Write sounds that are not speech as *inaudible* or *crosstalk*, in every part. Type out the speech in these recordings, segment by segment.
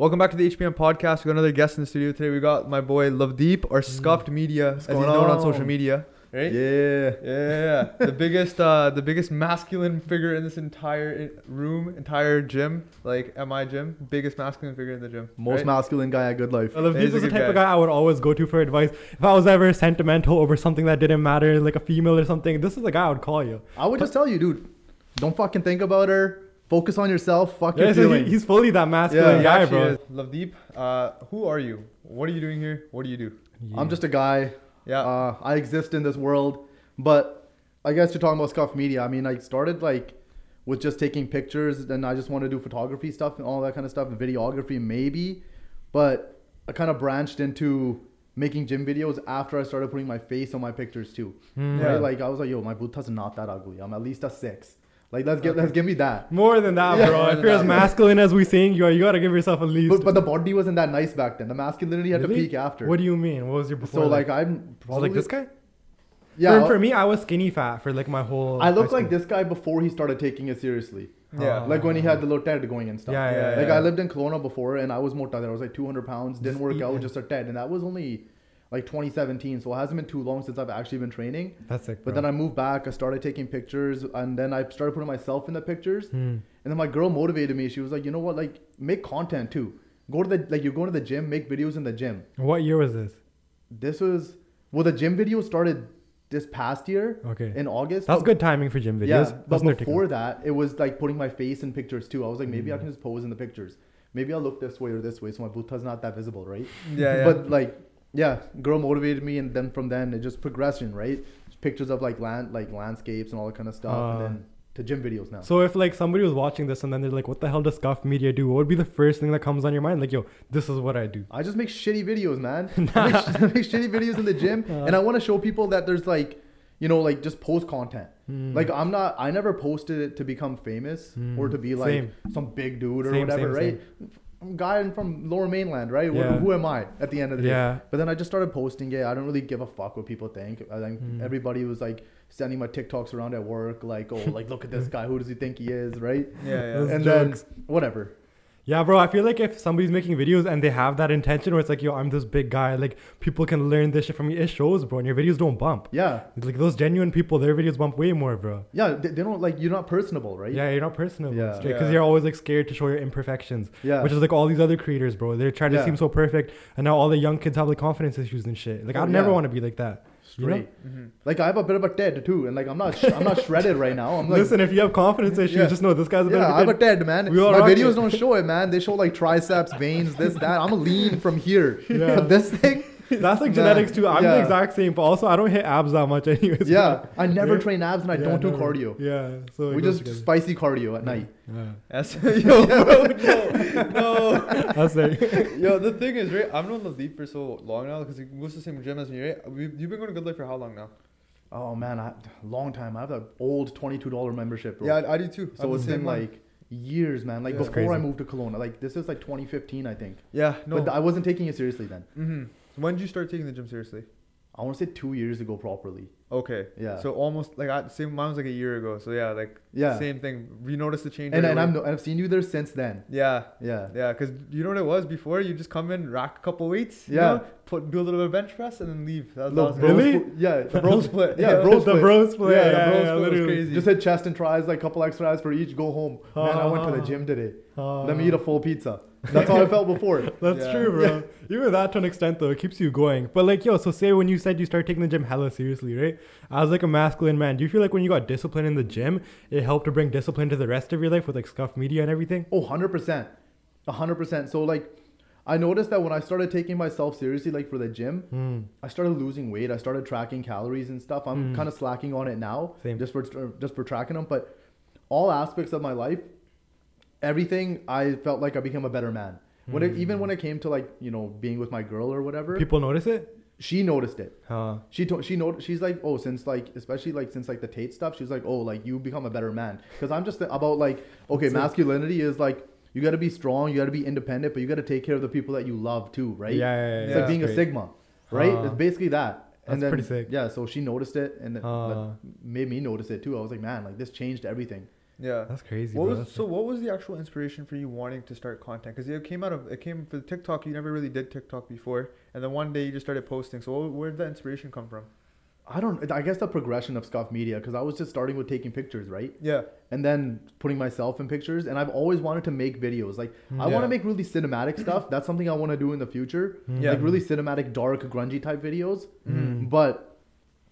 Welcome back to the HPM podcast. We got another guest in the studio today. We got my boy Lovedeep or Scuffed Media, as he's going known on on? social media. Right? Yeah. Yeah, yeah, *laughs* yeah. the biggest, uh, the biggest masculine figure in this entire room, entire gym, like MI gym, biggest masculine figure in the gym. Most right? masculine guy at Good Life. Well, if He's is the good type of guy. guy I would always go to for advice. If I was ever sentimental over something that didn't matter, like a female or something, this is the guy I would call you. I would just tell you, dude, don't fucking think about her. Focus on yourself. Fuck Yeah, your so he- feelings. he's fully that masculine He guy, bro. is. Lovedeep, uh, who are you? What are you doing here? What do you do? I'm just a guy. Yeah. Uh, I exist in this world, but I guess you're talking about scuff media. I mean, I started like with just taking pictures, and I just want to do photography stuff and all that kind of stuff, and videography maybe. But I kind of branched into making gym videos after I started putting my face on my pictures too. Mm. Yeah. Right? Like I was like, yo, my boota's not that ugly. I'm at least a six. Like let's get let's give me that. More than that, Yeah. bro. More if you're as that. masculine as we saying you are, you gotta give yourself at least. But, but the body wasn't that nice back then. The masculinity had to Really? peak after. What do you mean? What was your before? so like I'm was it probably like this guy? Yeah, For, for me, I was skinny fat for like my whole. I looked like this guy before he started taking it seriously. yeah. Uh, Like when he had the little TED going and stuff. Yeah, yeah, Yeah, Like yeah. I lived in Kelowna before and I was more tired. I was like 200 pounds. Didn't Just work out, just a TED. And that was only like 2017. So it hasn't been too long since I've actually been training. That's sick. But then I moved back. I started taking pictures and then I started putting myself in the pictures. Hmm. And then my girl motivated me. She was like, you know what? Like make content too. Go to the, like you're going to the gym, make videos in the gym. What year was this? This was, well, the gym video started this past year Okay. in August. That's but- good timing for gym videos. Yeah, but before that, it was like putting my face in pictures too. I was like, maybe I Mm. can just pose in the pictures. Maybe I'll look this way or this way, so my boota's not that visible, right? yeah, yeah. But like, yeah, girl motivated me, and then from then it just progression, right? Just pictures of like land, like landscapes and all that kind of stuff, Uh, and then to gym videos now. So if like somebody was watching this and then they're like, "What the hell does Scuff Media do?" What would be the first thing that comes on your mind? Like, yo, this is what I do. I just make shitty videos, man. *laughs* I make, *laughs* I make shitty videos in the gym, Uh. and I want to show people that there's like, you know, like just post content. Hmm. Like I'm not. I never posted it to become famous Mm. or to be like Same. some big dude or Same, whatever, same, right? I'm a guy from Lower Mainland, right? Yeah. Who am I at the end of the day? Yeah. But then I just started posting it. I don't really give a fuck what people think. I think Mm. everybody was like sending my TikToks around at work, like, oh, like look at this *laughs* guy. Who does he think he is, right? yeah, yeah. And jokes. then whatever. Yeah, bro. I feel like if somebody's making videos and they have that intention where it's like, yo, I'm this big guy, like people can learn this shit from me. It shows, bro. And your videos don't bump. Yeah, Like those genuine people, their videos bump way more, bro. yeah. They, they don't like you're not personable, right? Yeah, you're not personal, Yeah. because Yeah. you're always like scared to show your imperfections, Yeah. which is like all these other creators, bro. They're trying to Yeah. seem so perfect, and now all the young kids have like confidence issues and shit. Like Oh, I'd never want to be like that. You know? straight. Mhm. Like I have a bit of a TED too, and like I'm not, sh- I'm not shredded right now. I'm like, Listen, if you have confidence issues, Yeah. just know this guy's a bit yeah, of I a have a. TED, man. We all My videos it. don't show it, man. They show like triceps, *laughs* veins, this, that. I'm a lean from here. Yeah. *laughs* This thing, *laughs* That's like genetics too. I'm the exact same, but also I don't hit abs that much *laughs* anyways. yeah. I never Yeah. train abs and I Yeah, don't do never. cardio. Yeah, so We just together. spicy cardio at night. Yeah. That's, *laughs* yo, bro, no, no. That's it. Yo, the thing is, right? I've known Lovedeep for so long now because he goes to the same gym as me, right? We, you've been going to Good Life for how long now? Oh man, I, long time. I have an old twenty-two dollar membership, bro. Yeah, I, I do too. So I'm the it's been like years, man. Like Yeah. Before I moved to Kelowna. Like this is like 2015, I think. yeah, no. But I wasn't taking it seriously then. mm-hmm. When did you start taking the gym seriously? I want to say two years ago, properly. Okay. Yeah. So almost like I same. Mine was like a year ago. So yeah, like Yeah. same thing. We noticed the change. And, and. I'm no, and I've seen you there since then. Yeah. Yeah. Yeah, because you know what it was before? You just come in, rack a couple weights, you Yeah. know, put do a little bit of bench press, and then leave. That was, Look, that bro was Really? split- yeah, the bro split. *laughs* Yeah, bro the split. bro split. Yeah, Yeah, the yeah, bro yeah, split was literally. crazy. Just hit chest and tries, like a couple extra exercises for each. Go home. Man, I went to the Uh-huh. gym today. Uh, Let me eat a full pizza. *laughs* That's how I felt before. That's Yeah. true, bro. *laughs* Even that to an extent, though, it keeps you going. But like, yo, so say when you said you started taking the gym hella seriously, right? As like a masculine man, do you feel like when you got discipline in the gym, it helped to bring discipline to the rest of your life with like scuff media and everything? Oh, 100%. 100%. So, like, I noticed that when I started taking myself seriously, like for the gym, Hmm. I started losing weight. I started tracking calories and stuff. I'm Mm. kind of slacking on it now, Same. just for just for tracking them. But all aspects of my life, everything, I felt like I became a better man. When it, even when it came to like you know being with my girl or whatever, People notice it. she noticed it. Huh. She told she know she's like oh since like especially like since like the Tate stuff she's like oh like you become a better man because I'm just about like okay That's masculinity is like you got to be strong you got to be independent but you got to take care of the people that you love too right Yeah, yeah, yeah. it's Yeah. like being a sigma right it's basically that That's and then pretty sick. yeah so she noticed it and it Ah. made me notice it too I was like man like this changed everything Yeah. That's crazy. What bro. was That's so? What was the actual inspiration for you wanting to start content? Because it came out of it came for TikTok. You never really did TikTok before, and then one day you just started posting. So what, where did that inspiration come from? I don't. I guess the progression of Scuff Media because I was just starting with taking pictures, right, Yeah. and then putting myself in pictures. And I've always wanted to make videos. Like I want to make really cinematic stuff. That's something I want to do in the future. Yeah. Like really cinematic, dark, grungy type videos. Mm. But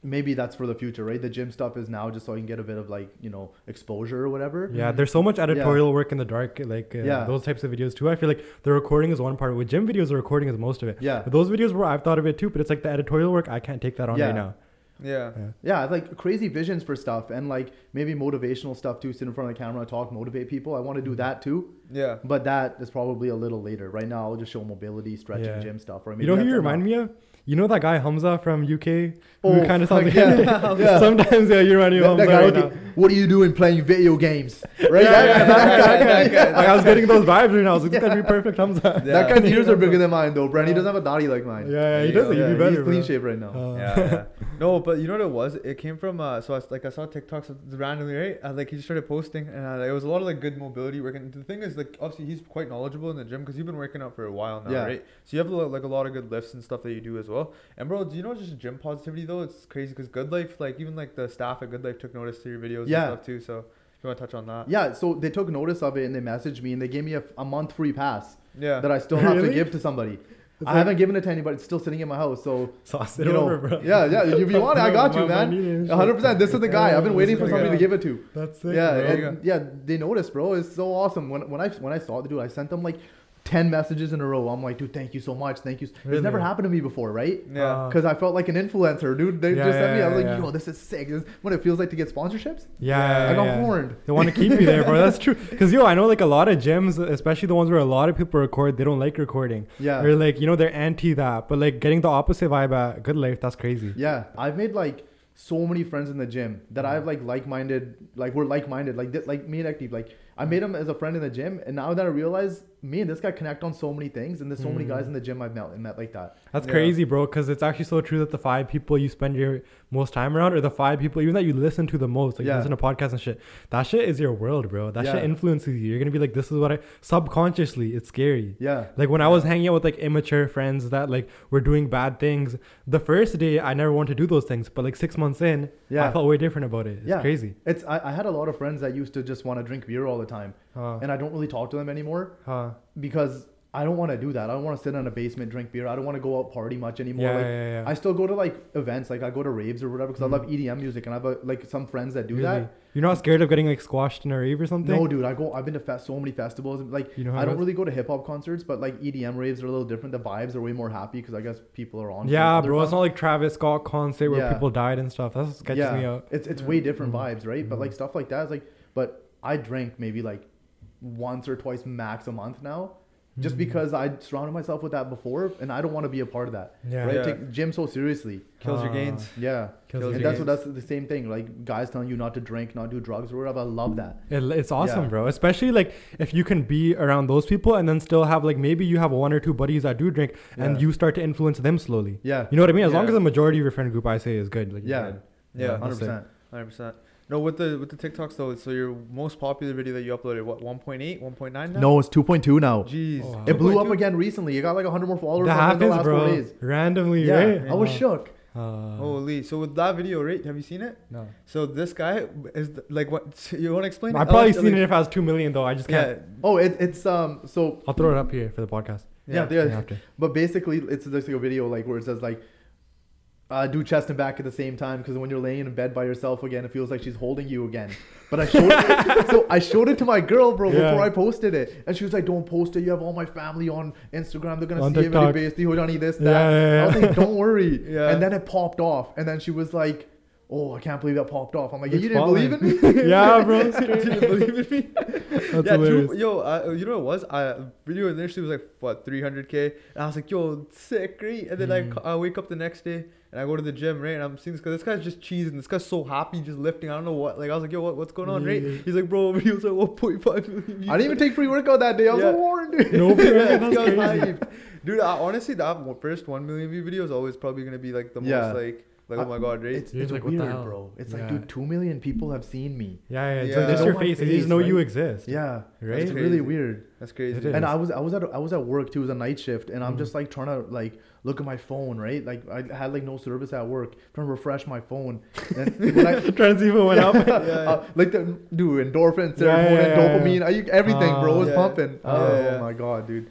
maybe that's for the future, right? The gym stuff is now just so I can get a bit of like you know exposure or whatever. Yeah, there's so much editorial work in the dark, like uh, Yeah. those types of videos too. I feel like the recording is one part. With gym videos, the recording is most of it. Yeah. But those videos where I've thought of it too, but it's like the editorial work. I can't take that on Yeah. right now. Yeah. Yeah, Yeah, like crazy visions for stuff and like maybe motivational stuff too. Sit in front of the camera, talk, motivate people. I want to do that too, Yeah. but that is probably a little later. Right now, I'll just show mobility, stretching, Yeah. gym stuff. Or You know who you remind me of? You know that guy Hamza from UK? Oh, kind of sounds fuck yeah. *laughs* Yeah. *laughs* Sometimes yeah, you remind me of That, Hamza right now. what are you doing playing video games? *laughs* Right? Yeah, that, yeah, that, that guy, guy, guy. Like I was getting those vibes right now. I was like, this guy's be perfect Hamza. that Yeah. guy's ears are bigger than mine though, Brent. He doesn't have a body like mine. Yeah, yeah, he does go. it. Yeah, You'd be better, he's clean bro. shape right now. Uh, yeah, yeah. No, but you know what it was? It came from uh, so I was, like I saw TikToks randomly, right? Uh, like he just started posting, and uh, it was a lot of like good mobility work. And the thing is, like obviously he's quite knowledgeable in the gym because you've been working out for a while now, Yeah. right? So you have like a lot of good lifts and stuff that you do as well. And bro, do you know just gym positivity though? It's crazy because Good Life, like even like the staff at Good Life took notice to your videos Yeah. and stuff too. So if you want to touch on that, Yeah, so they took notice of it and they messaged me and they gave me a, a month free pass yeah, that I still have to give to somebody. It's I like- haven't given it to anybody. It's still sitting in my house. So Sauce it you know, over, bro. yeah, yeah. If you want it, I *laughs* got you, My- my knee man. 100. percent This is the guy. I've been waiting for somebody to give it to. That's it. Yeah, bro. There you and, yeah. They noticed, bro. It's so awesome. When when I when I saw the dude, I sent them like ten messages in a row. I'm like, dude, thank you so much, thank you. It's never happened to me before, right? yeah. Uh, Because I felt like an influencer, dude. They Yeah, just sent me. I yeah, was like, yeah. yo, this is sick. This is what it feels like to get sponsorships. Yeah, I got yeah. horned. They want to keep you there, bro. *laughs* That's true. Cause yo, I know like a lot of gyms, especially the ones where a lot of people record, they don't like recording. Yeah. Or like you know they're anti that, but like getting the opposite vibe at Good Life, that's crazy. Yeah, I've made like so many friends in the gym that I've like like-minded, like we're like-minded, like thi- like me and Ekdeep, like I made him as a friend in the gym, and now that I realize me and this guy connect on so many things, and there's so many Mm. guys in the gym I've met and met like that. That's Yeah. crazy, bro. Because it's actually so true that the five people you spend your most time around or the five people even that you listen to the most. Like you Yeah. listen to podcasts and shit. That shit is your world, bro. That Yeah. shit influences you. You're gonna be like, this is what I subconsciously. It's scary. Yeah, Like when I was hanging out with like immature friends that like were doing bad things, the first day I never wanted to do those things, but like six months in, Yeah. I felt way different about it. It's Yeah. crazy. it's I, I had a lot of friends that used to just want to drink beer all the time, Uh, and I don't really talk to them anymore uh, because I don't want to do that. I don't want to sit in a basement drink beer. I don't want to go out party much anymore. yeah, like, yeah, yeah. I still go to like events, like I go to raves or whatever, because Mhm. I love EDM music, and I have like some friends that do Really? that. You're not scared of getting like squashed in a rave or something? No, dude, I go. I've been to fest, so many festivals. Like, You know I don't really go to hip hop concerts, but like EDM raves are a little different. The vibes are way more happy because I guess people are on. Yeah, bro. It's not like Travis Scott concert where people died and stuff. That's what sketches yeah, me out. it's it's way different Mhm. vibes, right? But Mhm. like stuff like that is like. But I drink maybe like once or twice max a month now, just Mhm. because I surrounded myself with that before, and I don't want to be a part of that. Yeah. Right? Yeah. Take gym so seriously. Kills your Uh, gains. Yeah. Kills Kills and your that's what gains. that's the same thing. Like guys telling you not to drink, not do drugs or whatever. I love that. It, it's awesome, Yeah. bro. Especially like if you can be around those people and then still have like maybe you have one or two buddies that do drink and Yeah. you start to influence them slowly. Yeah. You know what I mean? As long as the majority of your friend group I say is good. Like Yeah. good. Yeah, hundred percent, Hundred percent. No, with the with the TikToks though, so your most popular video that you uploaded, what 1.8, 1.9 now? No, it's two point two now. Jeez. Oh, wow. It blew up again recently. You got like 100 more followers That on like, the happens, last four bro. days. Randomly, Yeah, right? I was Uh, shook. uh, Holy! So with that video, right? Have you seen it? no. So this guy is th- like what? *laughs* You want to explain? I've it? probably like- seen like- it if I was two million though. I just can't. Yeah. Oh, it, it's um. So I'll throw it up here for the podcast. yeah, Yeah. yeah. You have. But basically, it's just like a video like where it says like, uh, do chest and back at the same time because when you're laying in bed by yourself again, it feels like she's holding you again. But I showed *laughs* so I showed it to my girl, bro, Yeah. before I posted it, and she was like, "Don't post it. You have all my family on Instagram. They're gonna On see it. TikTok. Very basically, Johnny this that." Yeah, yeah. I was like, "Don't worry." *laughs* Yeah. And then it popped off, and then she was like. Oh, I can't believe that popped off. I'm like, It's you didn't believe in me? *laughs* yeah, bro. *laughs* you didn't believe in me? That's yeah, hilarious. yo, uh, you know what it was? I video initially was like what 300k, and I was like, yo, sick, great. And then I Mm. I, I wake up the next day and I go to the gym, right? And I'm seeing this guy. This guy's just cheesing. This guy's so happy, just lifting. I don't know what. Like I was like, yo, what, what's going on, right? He's like, bro, videos are 1.5 million. I didn't even take free workout that day. I was Yeah. a warrant, dude. No, *laughs* yeah, that's this guy's crazy. hyped. Dude, I, honestly, that first one million view video is always probably gonna be like the Yeah. most like Like, oh my god, right? It's, it's like, what the weird, hell? bro. It's like, dude, two million people have seen me. Yeah, yeah. It's Yeah. like just your know my face. They face, just know you exist. Yeah, Right? It's really weird. That's crazy. And I was I was at I was at work too. It was a night shift, and I'm Mhm. just like trying to like look at my phone, right? Like I had like no service at work, trying to refresh my phone. And *laughs* when I, Trying to see if it went up. *laughs* uh, like the dude endorphin, serotonin, Yeah, yeah, yeah, yeah. dopamine, I, everything, bro, Ah. was Yeah. pumping. Oh yeah, yeah. my god, dude.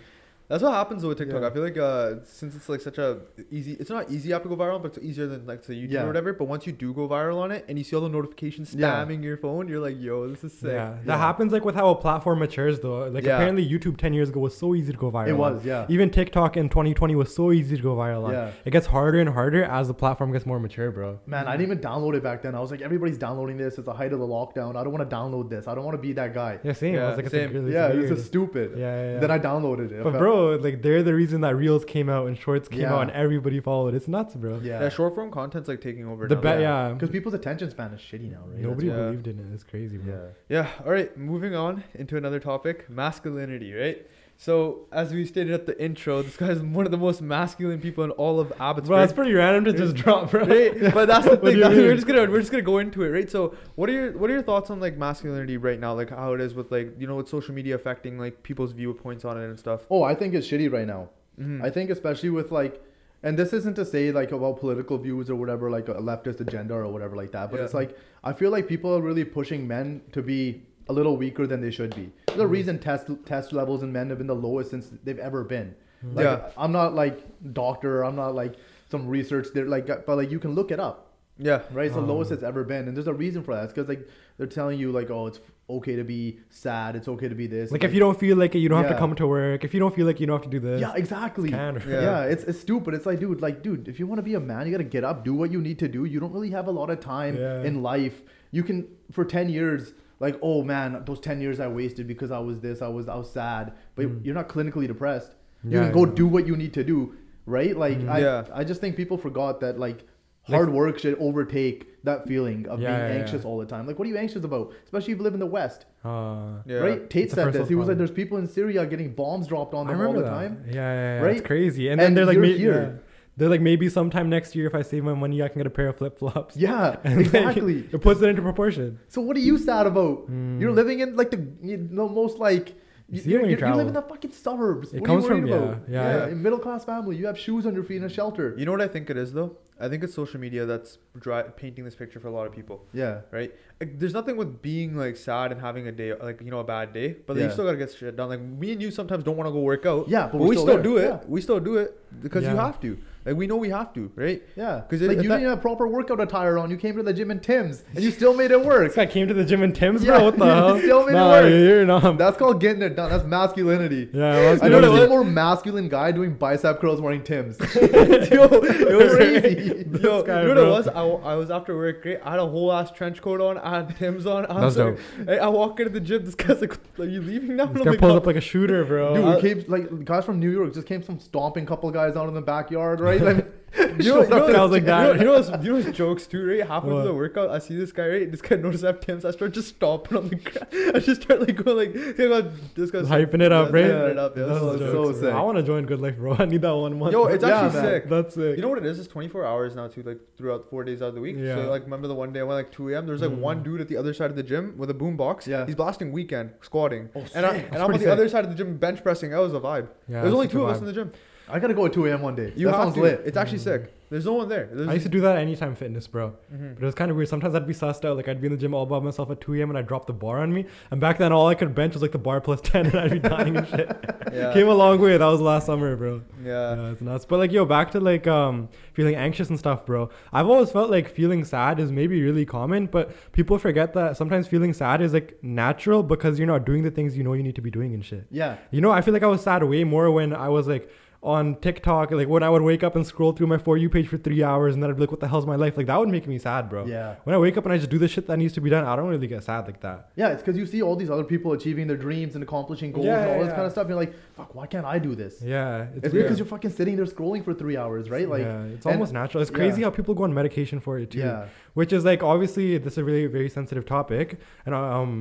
That's what happens with TikTok. Yeah. I feel like uh, since it's like such a easy, it's not easy app to go viral, but it's easier than like to YouTube Yeah. or whatever. But once you do go viral on it, and you see all the notifications Yeah. spamming your phone, you're like, yo, this is sick. Yeah, that happens like with how a platform matures though. Like Yeah. apparently YouTube 10 years ago was so easy to go viral. It on. was, yeah. Even TikTok in 2020 was so easy to go viral on. Yeah. It gets harder and harder as the platform gets more mature, bro. Man, I didn't even download it back then. I was like, everybody's downloading this. It's the height of the lockdown. I don't want to download this. I don't want to be that guy. Yeah, same. I Yeah, was like, it's same. like, really yeah, weird. it's just stupid. Yeah, yeah, yeah. Then I downloaded it. I But felt- bro, like they're the reason that Reels came out and Shorts came Yeah. out and everybody followed. It's nuts, bro. yeah, Yeah, short form content's like taking over. The now. bet, yeah. because people's attention span is shitty now, right? Nobody Yeah. believed in it. It's crazy, bro. Yeah. Yeah. All right. Moving on into another topic: masculinity. Right. So as we stated at the intro, this guy's one of the most masculine people in all of Abbotsford. Bro, that's pretty random to just drop, bro. right? But that's the *laughs* thing. That's, we're just gonna we're just gonna go into it, right? So, what are your what are your thoughts on like masculinity right now? Like how it is with like you know with social media affecting like people's viewpoints on it and stuff. Oh, I think it's shitty right now. Mhm. I think especially with like, and this isn't to say like about political views or whatever, like a leftist agenda or whatever like that. But Yeah. it's like I feel like people are really pushing men to be a little weaker than they should be. There's a Mhm. reason test test levels in men have been the lowest since they've ever been. Like, Yeah. I'm not like doctor. I'm not like some research. They're like, but like you can look it up. yeah. Right, it's the Um, lowest it's ever been, and there's a reason for that. It's because like they're telling you like, oh, it's okay to be sad. It's okay to be this. Like if you don't feel like it, you don't have to come to work. If you don't feel like you don't have to do this. yeah, exactly. Can, Yeah. Yeah. it's it's stupid. It's like, dude, like, dude, if you want to be a man, you gotta get up, do what you need to do. You don't really have a lot of time Yeah. in life. You can for ten years, like, oh man, those ten years I wasted because I was this, I was I was sad. But Mm. you're not clinically depressed. You Yeah, can go yeah. do what you need to do, right? Like, Mm. I Yeah. I just think people forgot that like. Like- Hard work should overtake that feeling of Yeah, being yeah, yeah. anxious all the time. Like, what are you anxious about? Especially if you live in the West, Uh, Yeah. right? Tate It's said this. He was like, "There's people in Syria getting bombs dropped on them all the that. time." Yeah, yeah, yeah. Right? It's crazy. And, And then they're like, you're may- here. Yeah. they're like, maybe sometime next year, if I save my money, I can get a pair of flip flops. Yeah, *laughs* And, like, exactly. it puts it into proportion. So what are you sad about? Mm. You're living in like the you know, most like You you, you, you you live in the fucking suburbs. It what comes are you from- about? yeah, yeah, yeah. middle class family. You have shoes on your feet and a shelter. You know what I think it is though? I think it's social media that's dri- painting this picture for a lot of people, Yeah, right? Like, there's nothing with being like sad and having a day like you know a bad day, but you Yeah. still gotta get shit done. Like me and you sometimes don't want to go work out. Yeah, but but, we're still still, do it. Yeah. We still do it because you have to. Like we know we have to, right? yeah. 'Cause like you that- didn't have proper workout attire on. You came to the gym in Tim's and you still made it work. *laughs* This guy came to the gym in Tim's, Yeah, bro. What the *laughs* you hell? still made it work. you're not. That's called getting it done. That's masculinity. Yeah, I I know gonna there's say- a more masculine guy doing bicep curls wearing Tim's. *laughs* Yo, it was crazy. Yo, guy, you know bro. what it was? I, w- I was after work, great. I had a whole ass trench coat on. I had Tim's on. I was That's like, hey, I walk into the gym. This guy's like, "Are you leaving now?" This I'm guy like, pulls "Oh." up like a shooter, bro. Dude, I- came like guys from New York just came some stomping couple guys out in the backyard, right? Like, *laughs* You *laughs* know, you know, like that. You know, you know, you know what's jokes too, right? Halfway What? through the workout, I see this guy, right? This guy notices I have Tim's. I start just stomping on the ground. *laughs* I just start like going like, hey, God, this guy's hyping it up, yeah, right? Hyping it up, yeah. That's so the so sick. I want to join Good Life, bro. I need that one month. Yo, it's Yeah, actually man. sick. That's sick. You know what it is? It's 24 hours now too, like throughout four days out of the week. Yeah. So like, remember the one day I went like 2 a.m. There's like Mm. one dude at the other side of the gym with a boom box. Yeah. He's blasting weekend squatting, Oh, and, I, sick. and I'm on the sick. other side of the gym bench pressing. That was a vibe. Yeah, There's only two of us in the gym. I gotta go at 2 a.m. one day. You that sounds to. lit. It's actually sick. There's no one there. There's I used to do that at Anytime Fitness, bro. Mhm. But it was kind of weird. Sometimes I'd be sussed out. Like I'd be in the gym all by myself at 2 a.m. and I'd drop the bar on me. And back then, all I could bench was like the bar plus *laughs* 10, and I'd be dying and shit. *laughs* Yeah. Came a long way. That was last summer, bro. Yeah. Yeah, it's nuts. But like, yo, back to like um feeling anxious and stuff, bro. I've always felt like feeling sad is maybe really common, but people forget that sometimes feeling sad is like natural because you're not doing the things you know you need to be doing and shit. Yeah. You know, I feel like I was sad way more when I was like on TikTok, like when I would wake up and scroll through my for you page for three hours and then I'd be like, what the hell's my life? Like that would make me sad, bro. Yeah. When I wake up and I just do the shit that needs to be done, I don't really get sad like that. Yeah, it's because you see all these other people achieving their dreams and accomplishing goals Yeah, and all yeah, this kind of stuff. And you're like, fuck, why can't I do this? Yeah. It's weird. because you're fucking sitting there scrolling for three hours, right? Like, yeah, it's almost natural. It's yeah. crazy how people go on medication for it too. yeah, Which is like obviously this is a really very sensitive topic, and um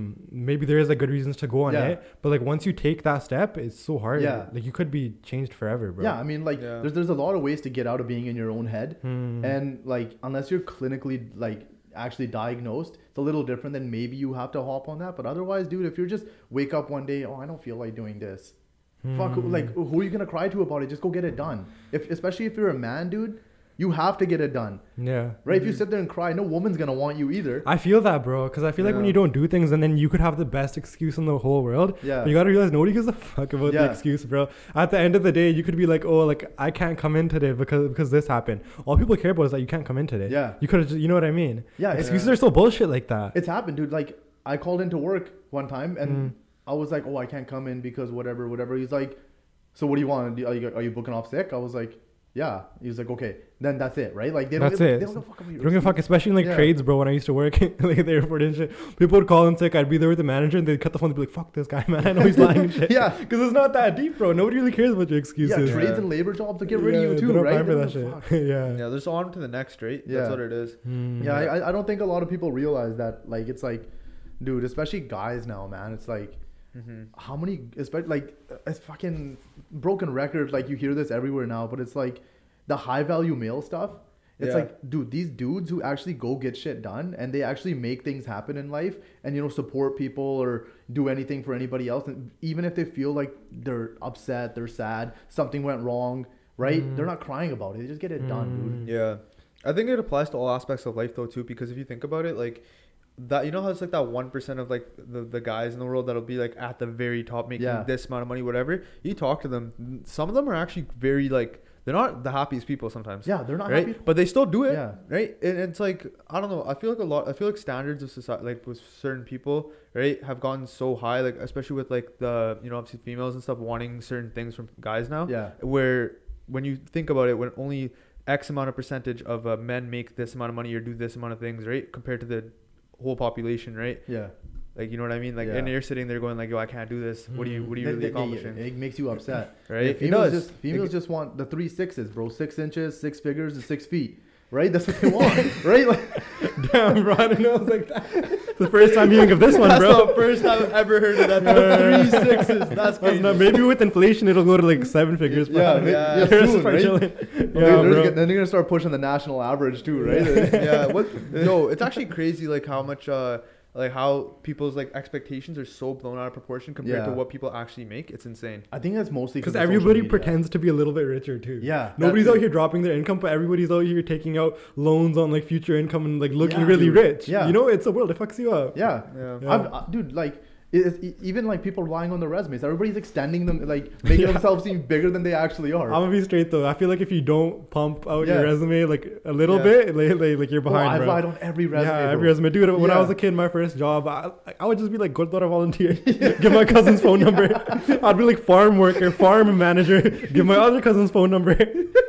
maybe there is like good reasons to go on Yeah. it. But like once you take that step, it's so hard. Yeah. Like you could be changed forever. bro. Yeah, I mean, like, Yeah. there's there's a lot of ways to get out of being in your own head, Hmm. and like, unless you're clinically like actually diagnosed, it's a little different. Than maybe you have to hop on that. But otherwise, dude, if you're just wake up one day, oh, I don't feel like doing this. Fuck, Hmm. like, who are you gonna cry to about it? Just go get it done. If especially if you're a man, dude, you have to get it done, yeah. right? If you sit there and cry, no woman's gonna want you either. I feel that, bro, because I feel like when you don't do things, and then you could have the best excuse in the whole world. Yeah. But you gotta realize nobody gives a fuck about the excuse, bro. At the end of the day, you could be like, oh, like I can't come in today because because this happened. All people care about is that you can't come in today. Yeah. You could have, you know what I mean? Yeah, it's- Excuses are so bullshit like that. It's happened, dude. Like I called into work one time and Mm. I was like, "Oh, I can't come in because whatever, whatever." He's like, "So what do you want? Are you, are you booking off sick?" I was like, "Yeah." He was like, "Okay, then that's it, right?" Like they don't That's give, it. They don't give a fuck about your You don't give a fuck, especially in like Yeah. trades, bro. When I used to work *laughs* like at the airport and shit, people would call in sick. I'd be there with the manager, and they'd cut the phone. They'd be like, "Fuck this guy, *laughs* man. I know he's lying." and shit. *laughs* Yeah. because it's not that deep, bro. Nobody really cares about your excuses. Yeah, trades Yeah. and labor jobs to get rid of you too, don't right? mind for that shit. give yeah. Yeah, there's on to the next, right? Yeah. That's what it is. Hmm. Yeah, I, I don't think a lot of people realize that. Like, it's like, dude, especially guys now, man. It's like, Mm-hmm. how many, especially like, it's fucking broken record. Like, you hear this everywhere now, but it's like the high value male stuff. It's Yeah. like, dude, these dudes who actually go get shit done and they actually make things happen in life and, you know, support people or do anything for anybody else. And even if they feel like they're upset, they're sad, something went wrong, right? Mm. They're not crying about it. They just get it done, dude. Yeah, I think it applies to all aspects of life though too. Because if you think about it, like that, you know how it's like that one percent of like the, the guys in the world that'll be like at the very top making Yeah. this amount of money, whatever. You talk to them, some of them are actually very like they're not the happiest people sometimes. Yeah, they're not right? happy. But they still do it. Yeah. Right. And it's like I don't know. I feel like a lot. I feel like standards of society, like with certain people, right, have gone so high. Like especially with like the you know obviously females and stuff wanting certain things from guys now. Yeah. Where when you think about it, when only X amount of percentage of uh, men make this amount of money or do this amount of things, right, compared to the whole population, right? Yeah. Like you know what I mean? Like, Yeah. and you're sitting there going like, "Yo, I can't do this. What do you, mm-hmm. what are you really accomplishing?" It makes you upset, Right? Yeah, females does. just females It- just want the three sixes, bro. Six inches, six figures, and six feet. Right? That's what they want, *laughs* right? Like, Damn, bro. I didn't know it was like that. It's the first time hearing of this one, That's bro. the first time I've ever heard of that. Yeah. Three sixes. That's That's crazy. not, maybe with inflation it'll go to like seven figures. Yeah, but ma- yeah, *laughs* soon, right? chilling. Then Yeah, they're bro. gonna- then they're gonna start pushing the national average too, right? yeah. *laughs* What? No, it's actually crazy. Like how much, uh, like how people's like expectations are so blown out of proportion compared to what people actually make. It's insane. I think that's mostly Because everybody media. pretends to be a little bit richer too. Yeah, Nobody's out here dropping their income, but everybody's out here taking out loans on like future income and like looking Yeah, really dude. rich. Yeah. You know, it's a world. It fucks you up. Yeah, Yeah. Yeah. I've, uh, dude, like. It's, even like people relying on their resumes, everybody's extending them, like *laughs* making Yeah. themselves seem bigger than they actually are. I'm gonna be straight though. I feel like if you don't pump out Yeah. your resume like a little Yeah. bit, like, like, like you're behind, I've lied on every resume. yeah, bro. every resume. Dude, when I was a kid, my first job, I, I would just be like, I volunteer. *laughs* give my cousin's phone *laughs* number. I'd be like farm worker, farm manager. Give my other cousin's phone number.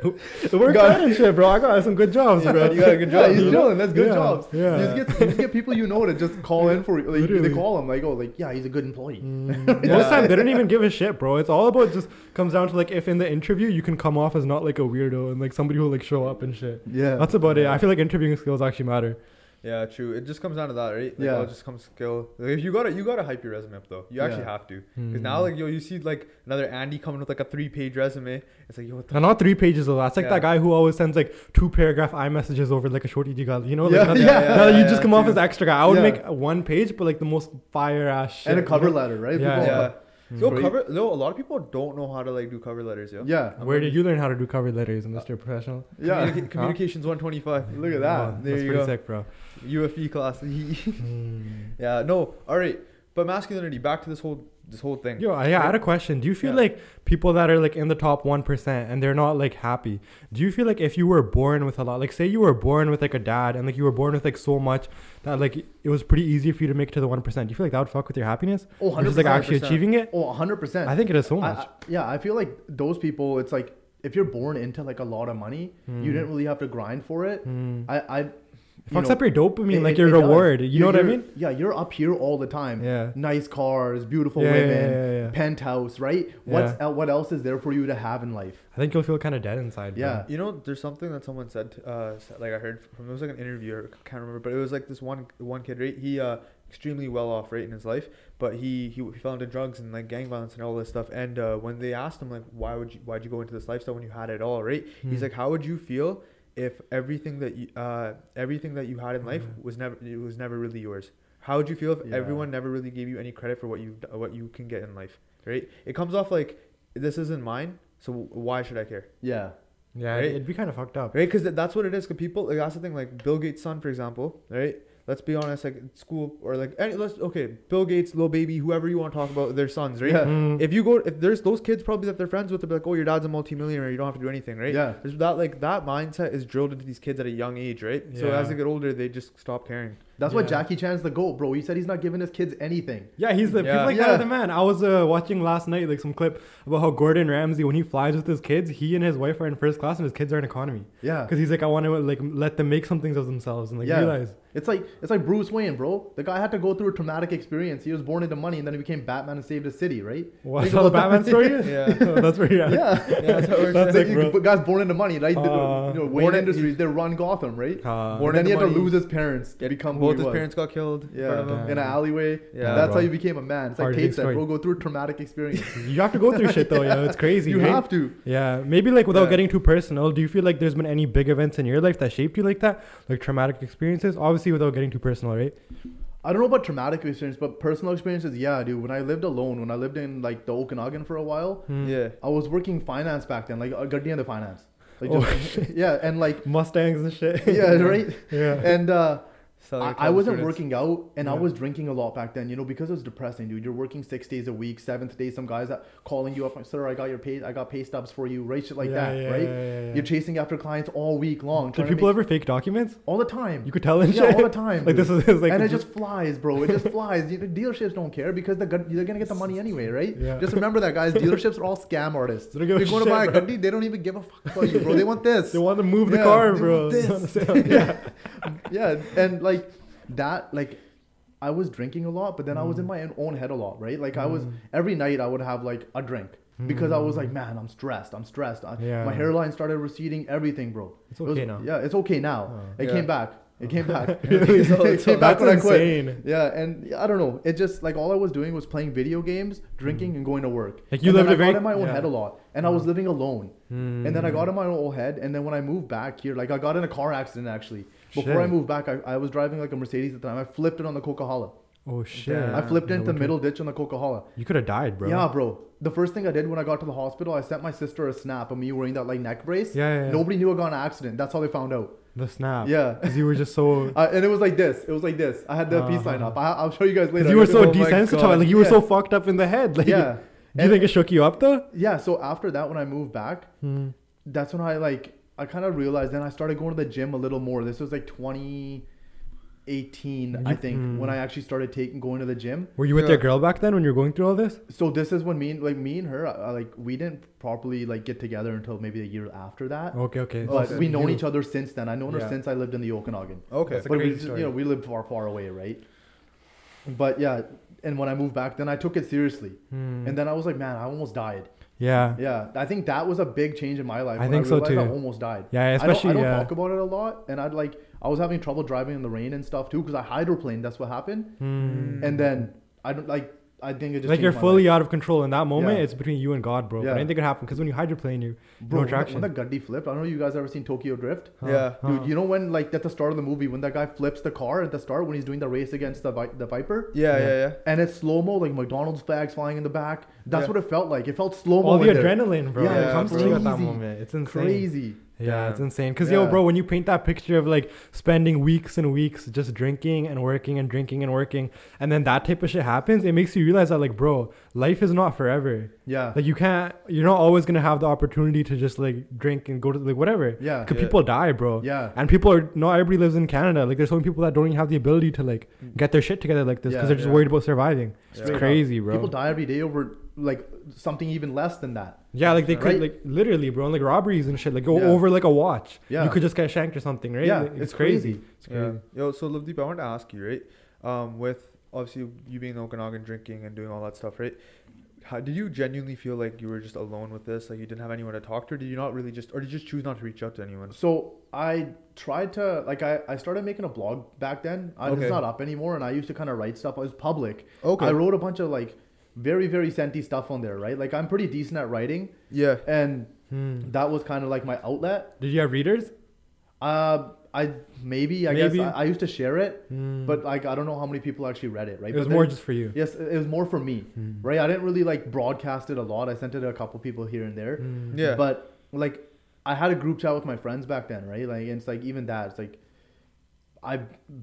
Got- out and shit, bro. I got some good jobs, Yeah, bro. you got a good Yeah, job. he's dude. chilling. That's good Yeah, jobs. yeah. You just, get, you just get people you know to just call in for you. like Literally. they call them like, oh, like yeah, he's a good employee. Mm. *laughs* Yeah. Most time they don't even give a shit, bro. It's all about just comes down to like if in the interview you can come off as not like a weirdo and like somebody who'll like show up and shit. Yeah, That's about it. I feel like interviewing skills actually matter. Yeah, true. It just comes down to that, right? Like, Yeah. It just comes skill. Like, if you gotta, you gotta hype your resume up though. You actually Yeah. have to. Because Mm. now, like, yo, you see like another Andy coming with like a three-page resume. It's like, yo, what the And not three pages though. That's like Yeah. that guy who always sends like two paragraph iMessages over like a short jigal. You know, like Yeah, not- yeah, now that yeah, you just yeah, come off true. as extra guy. I would Yeah. make one page, but like the most fire ass shit. and a cover letter, right? Yeah, People- Yeah. Mm. Yo, Right. cover. Yo, a lot of people don't know how to like do cover letters, yo. yeah, Where did you learn how to do cover letters, Mr. Professional? yeah. Communica- communications 125. Look at that. Wow, There that's you pretty go. sick, bro. UFV class. *laughs* Mm. yeah. No. All right. But masculinity. Back to this whole this whole thing. Yo, I, yeah, I had a question. Do you feel Yeah. like people that are like in the top one percent and they're not like happy? Do you feel like if you were born with a lot, like say you were born with like a dad and like you were born with like so much that like it was pretty easy for you to make it to the one percent? Do you feel like that would fuck with your happiness? Oh, Or just like actually achieving it? Oh, 100 percent. I think it is so I- much. I- yeah, I feel like those people. It's like if you're born into like a lot of money, Mm. you didn't really have to grind for it. Mm. I, I It you fucks know, up your dopamine, it- like your it does. reward. You know what I mean? Yeah, you're up here all the time. Yeah. Nice cars, beautiful Yeah, yeah, women, yeah, yeah. penthouse, right? What's el- what else is there for you to have in life? I think you'll feel kind of dead inside. bro. Yeah. You know, there's something that someone said, uh, like I heard from it was like an interviewer. I can't remember, but it was like this one one kid, right? He uh extremely well off, right, in his life, but he, he he fell into drugs and like gang violence and all this stuff. And uh, when they asked him like, why would you why'd you go into this lifestyle when you had it all, right? He's Hmm. like, how would you feel if everything that you uh everything that you had in life Mhm. was never it was never really yours? How would you feel if Yeah. everyone never really gave you any credit for what you what you can get in life, right? It comes off like this isn't mine, so why should I care? Yeah. Yeah, Right? it'd be kind of fucked up. right? Because that's what it is. Because people, like that's the thing. Like Bill Gates' son, for example, right? Let's be honest. Like school or like any, let's okay, Bill Gates, little baby, whoever you want to talk about, their sons, right? Yeah. Mm. If you go, if there's those kids probably that they're friends with, they'll be like, oh, your dad's a multimillionaire, you don't have to do anything, right? Yeah. There's that like that mindset is drilled into these kids at a young age, right? Yeah. So as they get older, they just stop caring. That's why Yeah. Jackie Chan's the goat, bro. He said he's not giving his kids anything. Yeah, he's the Yeah. people like that Yeah. are the man. I was uh, watching last night like some clip about how Gordon Ramsay when he flies with his kids, he and his wife are in first class and his kids are in economy. Yeah. Because he's like, I want to like let them make some things of themselves and like Yeah. realize. It's like it's like Bruce Wayne, bro. The guy had to go through a traumatic experience. He was born into money, and then he became Batman and saved his city, right? What's Think the Batman that. story? *laughs* *laughs* Yeah. that's where you're at. Yeah. Yeah, that's how it works. That's Like, it, guys born into money, right? Uh, you know, Wayne in- Industries, they run Gotham, right? Uh, Born and then he had into to lose his parents Get become who both his was. parents got killed. in Yeah, front of him. damn. in an alleyway. Yeah, That's bro. how you became a man. It's like Tate said, bro. Go through a traumatic experience. *laughs* you have to go through shit though, yeah. It's crazy. you have to. Yeah, maybe like without getting too personal, do you feel like there's been any big events in your life that shaped you like that? Like traumatic experiences? Obviously without getting too personal, right? I don't know about traumatic experience, but personal experiences, yeah, dude. When I lived alone, when I lived in like the Okanagan for a while, Hmm. Yeah. I was working finance back then, like uh, Gardenia the finance. Like Oh, *laughs* yeah, and like Mustangs and shit. *laughs* yeah, right. *laughs* yeah. And uh, Selling I, I wasn't students. working out, and I was drinking a lot back then. You know, because it was depressing, dude. You're working six days a week, seventh day, some guys that calling you up, like, sir, I got your pay, I got pay stubs for you, right? Shit like Yeah, that, yeah, right? yeah, yeah, yeah. You're chasing after clients all week long. Did people make- ever fake documents? all the time? You could tell and yeah, all the time. *laughs* like dude. this is like and it just flies, bro. It just flies. You know, dealerships don't care because they're, they're gonna get the money anyway, right? Yeah. Just remember that, guys. Dealerships are all scam artists. They don't give a You're going to buy a. Gandhi, they don't even give a fuck about you, bro. They want this. *laughs* they want to move the Yeah, car, bro. this. *laughs* yeah. yeah, and like that, like I was drinking a lot, but then I was in Mm. my own- own head a lot, right? Like I was every night I would have like a drink because I was like, man, I'm stressed. I'm stressed. I, Mm. Yeah. My hairline started receding. Everything, bro. It's It was- okay now. Yeah, it's okay now. Oh. It Yeah. came back. It came back. *laughs* Really? *laughs* it came back That's when I quit. Yeah, and I don't know. It just like all I was doing was playing video games, drinking, and going to work. Like, you and then lived I a very- got in my own yeah. head a lot, and I was living alone. And then I got in my own head, and then when I moved back here, like I got in a car accident actually. Before I moved back, I, I was driving like a Mercedes at the time. I flipped it on the Coquihalla. Oh shit. Damn. I flipped In into the the winter. middle ditch on the Coquihalla. You could have died, bro. Yeah, bro. The first thing I did when I got to the hospital, I sent my sister a snap of me wearing that like neck brace. Yeah, yeah, yeah. Nobody knew I got in an accident. That's how they found out. The snap. Yeah. Because you were just so. *laughs* Uh, and it was like this. It was like this. I had the peace sign Uh-huh. up. I, I'll show you guys later. You were so Oh desensitized. Like you were so fucked up in the head. *laughs* Like, yeah. Do you think it shook you up though? Yeah. So after that, when I moved back, Hmm. that's when I like I kind of realized. Then I started going to the gym a little more. This was like 2018, I think, mm. when I actually started taking going to the gym. Were you with Yeah. your girl back then when you were going through all this? So this is when me and like me and her, uh, like we didn't properly like get together until maybe a year after that. Okay, okay. But Okay. we known each other since then. I known her since I lived in the Okanagan. Okay. That's a but we, just- story. you know, we lived far, far away, right? But yeah, and when I moved back, then I took it seriously, Hmm. and then I was like, man, I almost died. Yeah. Yeah, I think that was a big change in my life. I when think so, realized I too. almost died. Yeah, I especially, don't, I don't yeah. talk about it a lot, and I'd like I was having trouble driving in the rain and stuff too because I hydroplaned. That's what happened, Hmm. and then I don't like. I think it just Like you're fully life. out of control in that moment. Yeah. It's between you and God, bro. Yeah. But anything could happen because when you hydroplane, you Bro, no traction. when the Gundy flipped, I don't know if you guys ever seen Tokyo Drift. Huh, Yeah. huh. Dude, you know when like at the start of the movie when that guy flips the car at the start when he's doing the race against the Vi- the Viper Yeah, Yeah. yeah, yeah. and it's slow mo like McDonald's flags flying in the back. That's Yeah. what it felt like. It felt slow mo. all the adrenaline, bro. Yeah, it comes to you at that moment. It's insane. Crazy. Yeah, it's insane. Cause Yeah. yo, bro, when you paint that picture of like spending weeks and weeks just drinking and working and drinking and working, and then that type of shit happens, it makes you realize that like, bro, life is not forever. Yeah. Like you can't, you're not always gonna have the opportunity to just like drink and go to like whatever. yeah. Cause Yeah. people die, bro. Yeah. And people are not everybody lives in Canada. Like there's so many people that don't even have the ability to like mm. get their shit together like this because Yeah, they're just worried about surviving. It's crazy, bro. People die every day over like something even less than that. Yeah, like they could Right? like literally, bro, and like robberies and shit. Like go Yeah. over like a watch. Yeah. You could just get shanked or something, right? Yeah, it's, it's crazy. crazy. It's Yeah. Yo, so Lovedeep, I wanted to ask you, right? Um, with obviously you being in Okanagan, drinking and doing all that stuff, right? How did you genuinely feel like you were just alone with this? Like you didn't have anyone to talk to? Or did you not really just, or did you just choose not to reach out to anyone? So I tried to like I, I started making a blog back then. I, Okay. It's not up anymore, and I used to kind of write stuff. It was public. Okay. I wrote a bunch of like very very senti stuff on there, right? Like I'm pretty decent at writing, Yeah. and Hmm. that was kind of like my outlet. Did you have readers? Uh, I maybe I Maybe. guess I, I used to share it, Hmm. but like I don't know how many people actually read it, right? it was But more just for you. yes, it it was more for me, Hmm. right? I didn't really like broadcast it a lot. I sent it to a couple people here and there. Hmm. Yeah. But like I had a group chat with my friends back then, right? Like and it's like even that, it's like I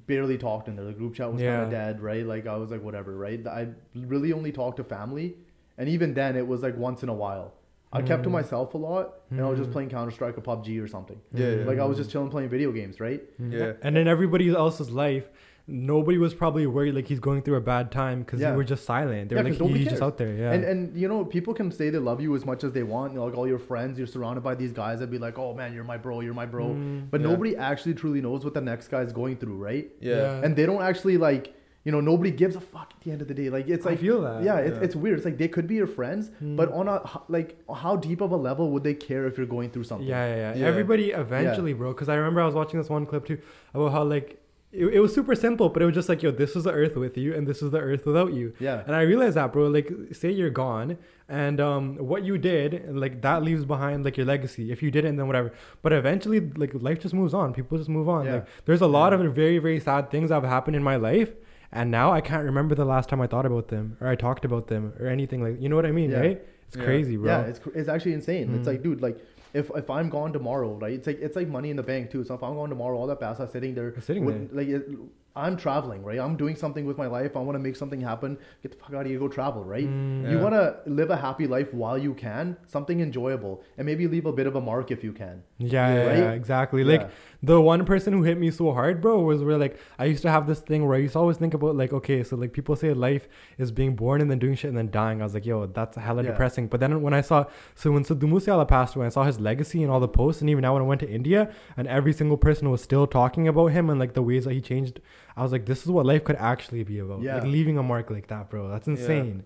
barely talked in there. The group chat was kind of dead, right? Like I was like whatever, right? I really only talked to family, and even then it was like once in a while. I kept to Mm. myself a lot, and I was just Mm. playing Counter Strike or PUBG or something. Yeah, yeah. Like I was just chilling playing video games, right? Yeah. And in everybody else's life, nobody was probably worried like he's going through a bad time because Yeah. you were just silent. They Yeah, were 'cause like, nobody he's just out there. Yeah. And and you know, people can say they love you as much as they want. You know, like all your friends, you're surrounded by these guys that be like, "Oh man, you're my bro, you're my bro." Mm. But Yeah. nobody actually truly knows what the next guy's going through, right? Yeah. Yeah. And they don't actually like, you know, nobody gives a fuck at the end of the day. Like it's I like feel that. Yeah, it's, Yeah. it's weird. It's like they could be your friends, Mm. but on a like how deep of a level would they care if you're going through something? Yeah, yeah, yeah. Yeah. Everybody eventually, bro. Because I remember I was watching this one clip too about how like it, it was super simple, but it was just like, yo, this is the earth with you, and this is the earth without you. Yeah. And I realized that, bro. Like, say you're gone, and um, what you did, like that leaves behind like your legacy. If you didn't, then whatever. But eventually, like life just moves on. People just move on. Yeah. Like, there's a lot of very, very sad things that have happened in my life. And now I can't remember the last time I thought about them or I talked about them or anything like you know what I mean, Yeah. right? It's Yeah. crazy, bro. Yeah, it's it's actually insane. It's Mhm. like, dude, like if if I'm gone tomorrow, right? It's like it's like money in the bank too. So if I'm gone tomorrow, all that pasta sitting there, It's sitting with- like it, I'm traveling, right? I'm doing something with my life. I want to make something happen. Get the fuck out of here, go travel, right? Mm. You want to live a happy life while you can, something enjoyable, and maybe leave a bit of a mark if you can. Yeah, yeah, Right? yeah, exactly. Like Yeah. The one person who hit me so hard, bro, was where like I used to have this thing where I used to always think about like, okay, so like people say life is being born and then doing shit and then dying. I was like, yo, that's hella Yeah. depressing. But then when I saw, so when Sidhu Moose Wala passed away, I saw his legacy and all the posts, and even now when I went to India and every single person was still talking about him and like the ways that he changed, I was like, this is what life could actually be about. Yeah. Like leaving a mark like that, bro. That's insane.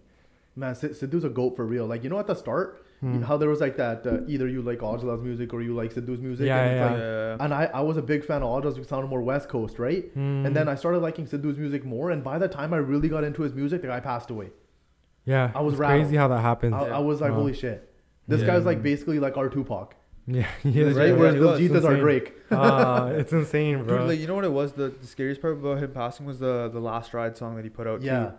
Man, Sid- Sidhu's a goat for real. Like you know, at the start, Hmm. how there was like that uh, either you like Aujla's music or you like Sidhu's music. Yeah, and yeah. like- Yeah. And I, I was a big fan of Aujla's, which sounded more West Coast, right? Hmm. And then I started liking Sidhu's music more. And by the time I really got into his music, the guy passed away. yeah, I was it's crazy how that happens. I, I was like, Wow. holy shit. This Yeah. guy's like basically like our Tupac, *laughs* yeah, yeah, Right, right? yeah, Whereas he the are Drake. *laughs* Ah, it's insane, bro. Dude, like you know what it was? The, the scariest part about him passing was the the last ride song that he put out. Yeah, too.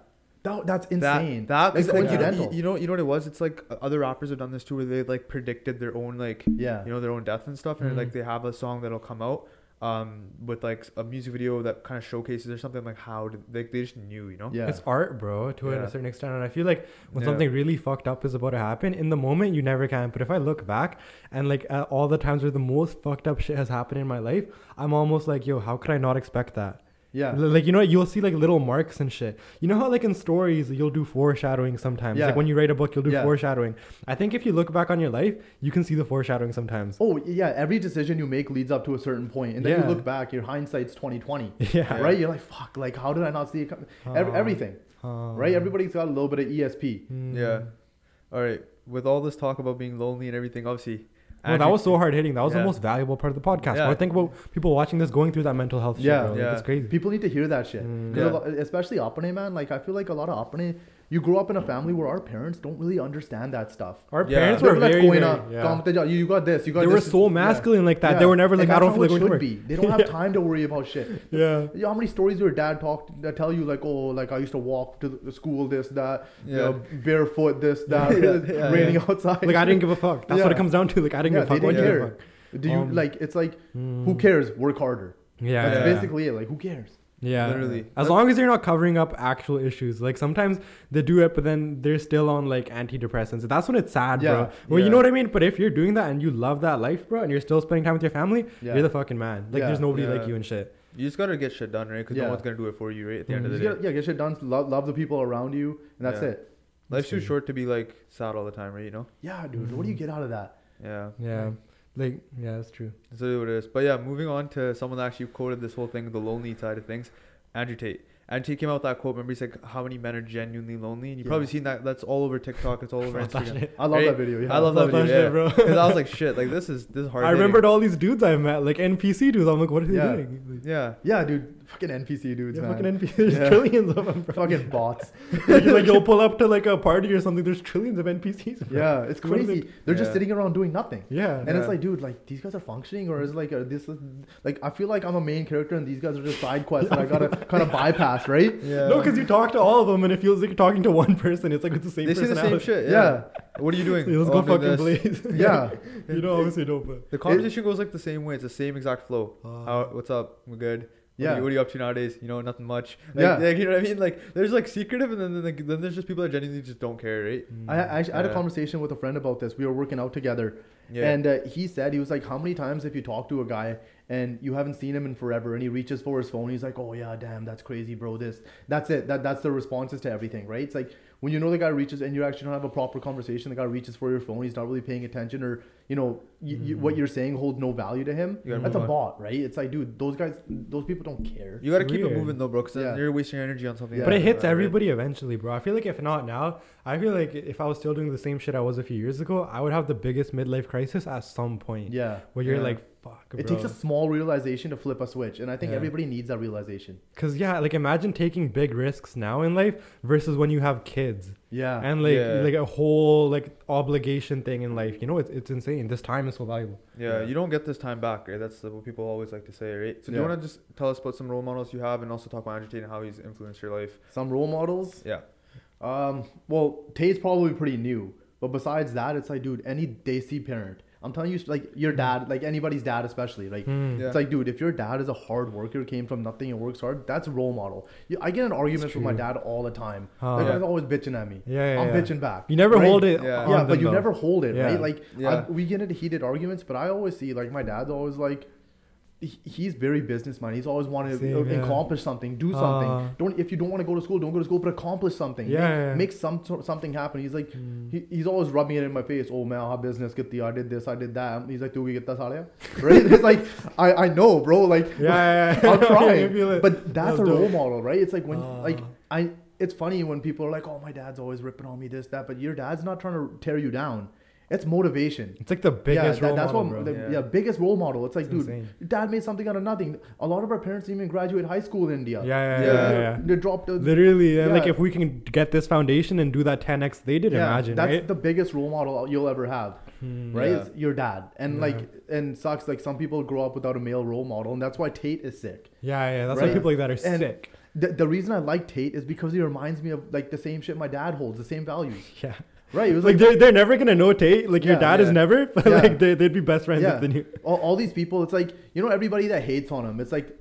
That, that's insane. that it's is like, you know- You know, you know what it was? It's like uh, other rappers have done this too, where they like predicted their own like yeah, you know their own death and stuff, and Mhm. like they have a song that'll come out um with like a music video that kind of showcases or something like how did, like they just knew, you know? yeah. It's art, bro, to Yeah. a certain extent. And I feel like when Yeah. something really fucked up is about to happen, in the moment you never can. But if I look back and like at all the times where the most fucked up shit has happened in my life, I'm almost like, yo, how could I not expect that? Yeah. Like you know, you'll see like little marks and shit. You know how like in stories you'll do foreshadowing sometimes. Yeah. Like when you write a book, you'll do Yeah. foreshadowing. I think if you look back on your life, you can see the foreshadowing sometimes. Oh yeah, every decision you make leads up to a certain point, and then Yeah. you look back. Your hindsight's twenty twenty, *laughs* Yeah. right? You're like, fuck, like how did I not see it coming? Every, everything, uh, right? Everybody's got a little bit of ESP. mm. Yeah. All right. With all this talk about being lonely and everything, obviously. Well, that was so hard hitting. That was the most valuable part of the podcast. Yeah. But think about people watching this going through that mental health shit, Yeah. bro. Like, Yeah. it's crazy. People need to hear that shit. Mm. Yeah. especially Apane, man. Like I feel like a lot of Apane, you grow up in a family where our parents don't really understand that stuff. Our Yeah. parents They're were like, very, "Going very up, yeah. "Come, Teja, you, you got this, you got They this. were so Yeah. masculine like that. Yeah. They were never like, I don't feel like it should work. be. They don't have *laughs* time to worry about shit. Yeah. You know how many stories your dad talked that tell you like, oh, like I used to walk to the school, this, that, you Yeah. know, barefoot, this, that, *laughs* Yeah, yeah, *laughs* raining yeah. outside. Like I didn't give a fuck. That's what it comes down to. Like I didn't Yeah, give a fuck. they didn't do you care. Do you Um, like? It's like, who Mm. cares? Work harder. Yeah. That's basically it. Like, who cares? Yeah. Literally. As Like- long as you're not covering up actual issues. Like sometimes they do it, but then they're still on like antidepressants. That's when it's sad, Yeah, bro. Well, you know what I mean? But if you're doing that and you love that life, bro, and you're still spending time with your family, Yeah. you're the fucking man. Like Yeah. there's nobody Yeah. like you and shit. You just gotta get shit done, right? Because Yeah. no one's gonna do it for you, right? At the end of Mhm. the Just day, get, yeah, get shit done. Love, love the people around you, and that's Yeah. it. life's too crazy. short to be like sad all the time, right? You know? Yeah, dude. What do you Mhm. get out of that? Yeah. Yeah. Like yeah, that's true. That's really what it is. But yeah, moving on to someone that actually quoted this whole thing, the lonely side of things, Andrew Tate. And he came out with that quote. Remember, he's like, "How many men are genuinely lonely?" And you have probably seen that. That's all over TikTok. It's all over *laughs* Instagram. I love Right? that video. Yeah. I love that that video, shit, bro. *laughs* Because I was like, "Shit, like this is this is hard." *laughs* I remembered all these dudes I met, like NPC dudes. I'm like, what are they Yeah. doing? Like, Yeah. Yeah, dude. Fucking NPC dudes, yeah, man. fucking NPC. There's Yeah. trillions of them, bro. fucking bots. *laughs* like, like you'll pull up to like a party or something. There's trillions of NPCs. Bro. Yeah, it's What are they- crazy. They're just sitting around doing nothing. Yeah. And Yeah. it's like, dude, like these guys are functioning, or is it like uh this? Is, like I feel like I'm a main character, and these guys are just side quests that I gotta *laughs* kind of bypass, right? Yeah. No, because you talk to all of them, and it feels like you're talking to one person. It's like it's the same they say the same shit. Yeah. Yeah. What are you doing? So *laughs* let's Oh, go I'm fucking this. blaze. Yeah, you know, obviously don't. But The conversation goes like the same way. It's the same exact flow. Uh, How? What's up? We're good. What, Yeah. are you, what are you up to nowadays? You know, nothing much. Like, Yeah. like, you know what I mean? Like, there's like secretive, and then then, like, then there's just people that genuinely just don't care, right? I, I I had a conversation with a friend about this. We were working out together, Yeah. and uh, he said he was like, how many times if you talk to a guy and you haven't seen him in forever, and he reaches for his phone, he's like, oh yeah, damn, that's crazy, bro. This, that's it. That that's the responses to everything, right? It's like when you know the guy reaches and you actually don't have a proper conversation. The guy reaches for your phone, he's not really paying attention, or you know, you, you, what mm. you're saying holds no value to him. That's a on. bot, right? It's like, dude, those guys, those people don't care. you gotta keep it moving though, bro, because Yeah. you're wasting your energy on something. Yeah. But it hits right? everybody eventually, bro. I feel like if not now, I feel like if I was still doing the same shit I was a few years ago, I would have the biggest midlife crisis at some point. Yeah. Where you're Yeah. like, fuck, bro. It takes a small realization to flip a switch, and I think Yeah. everybody needs that realization. Cause yeah, like imagine taking big risks now in life versus when you have kids Yeah. and like Yeah. like a whole like obligation thing in life. You know, it's it's insane. This time is so valuable. Yeah, Yeah. you don't get this time back, right? That's what people always like to say, right? So do you Yeah. want to just tell us about some role models you have, and also talk about Andrew Tate and how he's influenced your life? Some role models. Yeah. Um, well, Tate's probably pretty new, but besides that, it's like, dude, any Desi parent. I'm telling you, like your dad, like anybody's dad, especially, like Hmm. Yeah. it's like, dude, if your dad is a hard worker, came from nothing and works hard, that's a role model. You- I get in arguments with my dad all the time. Huh. That Yeah. guy's always bitching at me. Yeah, yeah, I'm yeah. bitching back. You never right? hold it. Yeah. on Yeah, them, but you though. never hold it, Yeah. right? Like Yeah. I, we get into heated arguments, but I always see like my dad's always like. He- He's very business minded. He's always wanted to Same, yeah. accomplish something, do something. Uh. don't if you don't want to go to school, don't go to school, but accomplish something. Yeah, make, yeah, make some something happen. He's like, Hmm. he, he's always rubbing it in my face. Oh man, I have business. Get the I did this, I did that. He's like, do we get that salary? *laughs* Right? It's like, I I know, bro. Like, Yeah. I'm *laughs* trying, but that's a role dope. model, right? It's like when Ah. like I. It's funny when people are like, "Oh, my dad's always ripping on me, this, that," but your dad's not trying to tear you down. It's motivation. It's like the biggest yeah, role that, that's model, what, bro. the- Yeah. yeah. biggest role model. It's like, It's dude, insane. your dad made something out of nothing. A lot of our parents didn't even graduate high school in India. Yeah, yeah, Yeah. yeah, yeah. yeah. They dropped. A, Literally, and like if we can get this foundation and do that 10x they did, imagine, that's right? the biggest role model you'll ever have, Hmm. right? Yeah. Your dad, and Yeah. like, and sucks. Like some people grow up without a male role model, and that's why Tate is sick. Yeah, yeah. That's why people like that are And- sick. The, the reason I like Tate is because he reminds me of like the same shit my dad holds, the same values. *laughs* Yeah. Right? It was Like like, they're, they're never gonna know Tate. Like your Yeah, dad is never, *laughs* but Yeah. like they, they'd be best friends Yeah. if they knew. all, all these people. It's like you know everybody that hates on him. It's like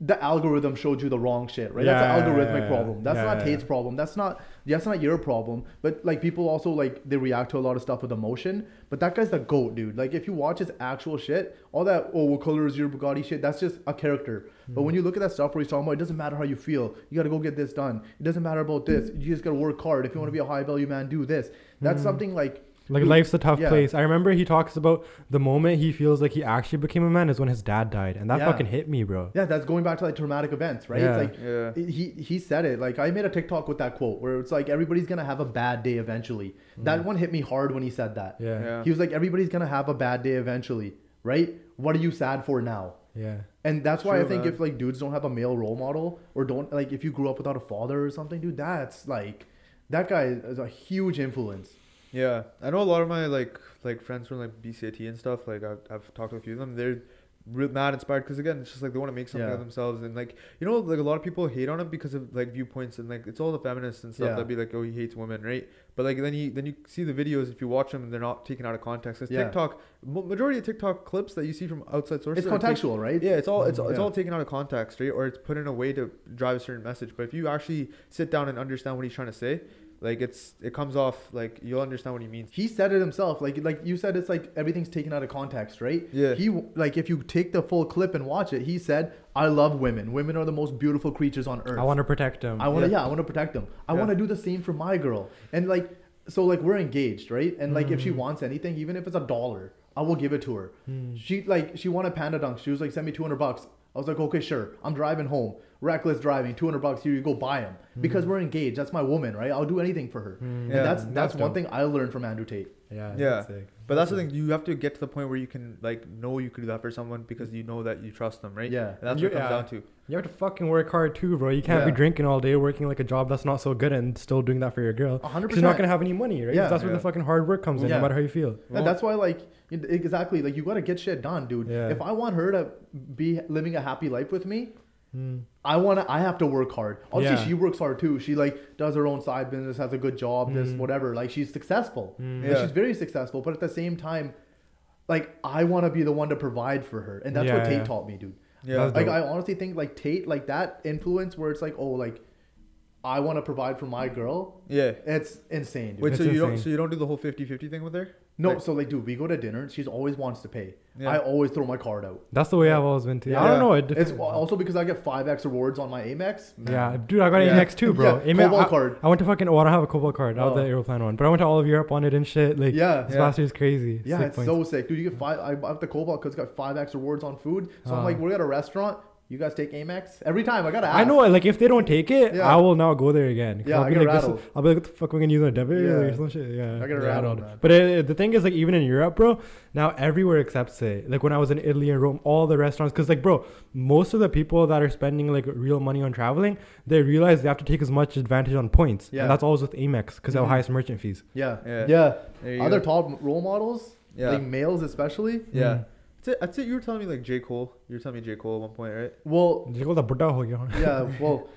the algorithm showed you the wrong shit, right? Yeah, that's an algorithmic yeah, problem. That's yeah, not yeah. Tate's problem. That's not that's not your problem. But like people also like they react to a lot of stuff with emotion. But that guy's the goat, dude. Like if you watch his actual shit, all that oh what color is your Bugatti shit, that's just a character. But Hmm. when you look at that stuff where he's talking about, it doesn't matter how you feel. You got to go get this done. It doesn't matter about this. You just got to work hard. If you want to be a high value man, do this. That's Hmm. something like Like dude, life's a tough yeah. place. I remember he talks about the moment he feels like he actually became a man is when his dad died, and that Yeah. fucking hit me, bro. Yeah, that's going back to like traumatic events, right? Yeah. It's like Yeah. he he said it. Like I made a TikTok with that quote where it's like everybody's gonna have a bad day eventually. That one hit me hard when he said that. Mm. Yeah, yeah. Yeah. He was like, everybody's gonna have a bad day eventually, right? What are you sad for now? Yeah. And that's why I think man. if like dudes don't have a male role model or don't like if you grew up without a father or something, dude, that's like that guy is a huge influence. Yeah, I know a lot of my like like friends from like BCIT and stuff. Like I've, I've talked to a few of them. They're real mad inspired because again, it's just like they want to make something Yeah. of themselves and like you know like a lot of people hate on him because of like viewpoints and like it's all the feminists and stuff Yeah. that be like oh he hates women right. But like then you then you see the videos if you watch them and they're not taken out of context. It's Yeah. TikTok majority of TikTok clips that you see from outside sources. It's are take- contextual, right? yeah, it's all it's, it's all taken out of context, right? Or it's put in a way to drive a certain message. But if you actually sit down and understand what he's trying to say, like it's it comes off like you'll understand what he means. He said it himself. Like like you said, it's like everything's taken out of context, right? Yeah. He like if you take the full clip and watch it, he said, "I love women. Women are the most beautiful creatures on earth. I want to protect him. I want to Yeah. yeah, I want to protect them. I Yeah. want to do the same for my girl. And like so like we're engaged, right? And like if she Mm. wants anything, even if it's a dollar, I will give it to her. Hmm. She like she wanted panda dunk. She was like send me 200 bucks. I was like, "Okay, sure. I'm driving home. Reckless driving, 200 bucks here you go buy them because we're engaged. That's my woman, right? I'll do anything for her. Mm. And that's that's, that's one thing I learned from Andrew Tate. Yeah. Yeah. that's. But that's the thing. You have to get to the point where you can like know you could do that for someone because you know that you trust them, right? Yeah. And that's You- what it comes yeah. down to. You have to fucking work hard too, bro. You can't be drinking all day, working like a job that's not so good, and still doing that for your girl. 100%. 'Cause you're not gonna have any money, right? 'Cause Yeah. that's where Yeah. the fucking hard work comes in, Yeah. no matter how you feel. And that's why, like, exactly, like, you gotta get shit done, dude. Yeah. If I want her to be living a happy life with me, Mm. I wanna, I have to work hard. Obviously, Yeah. she works hard too. She like does her own side business, has a good job, this Mm. whatever. Like, she's successful. Mm. Yeah. she's very successful. But at the same time, like, I want to be the one to provide for her, and that's Yeah, what Tate taught me, dude. Yeah. Like, dope. I honestly think like Tate, like that influence where it's like, oh, like, I want to provide for my girl. Yeah. It's insane, dude. Wait, It's so you don't insane. so you don't do the whole 50-50 thing with her? No, like- so like, dude, we go to dinner. She always wants to pay. Yeah. I always throw my card out. That's the way I've always been too. Yeah. I don't know. It It's also because I get five X rewards on my Amex. Yeah, dude, I got Yeah. an Amex too, bro. *laughs* Yeah, Amex, Cobalt I, card. I went to fucking. Oh, I don't have a Cobalt card. I have Oh. the Aeroplan one, but I went to all of Europe on it and shit. Like, Yeah. this Yeah. last year's crazy. Yeah, Sick it's points. so sick, dude. You get five. I I have the Cobalt because it's got five X rewards on food. So I'm Ah. like, we're at a restaurant. You guys take Amex every time. I gotta ask. I know, like if they don't take it, Yeah. I will not go there again. Yeah, I'll I be get like, this is- rattled. I'll be like, what the fuck, we gonna use a debit Yeah. or some shit. Yeah, I get yeah, rattled, man. But it, the thing is, like, even in Europe, bro, now everywhere accepts it. Like when I was in Italy and Rome, all the restaurants, because like, bro, most of the people that are spending like real money on traveling, they realize they have to take as much advantage on points. Yeah. and that's always with Amex because they have Mhm. highest merchant fees. Yeah. Yeah. Yeah. There you Other go. top role models, Yeah. like males especially. Yeah. Mm. That's it. That's it. You were telling me like J Cole. You're telling me J Cole at one point, right? Well, J Cole the Buddha ho gaya. *laughs* yeah. Well,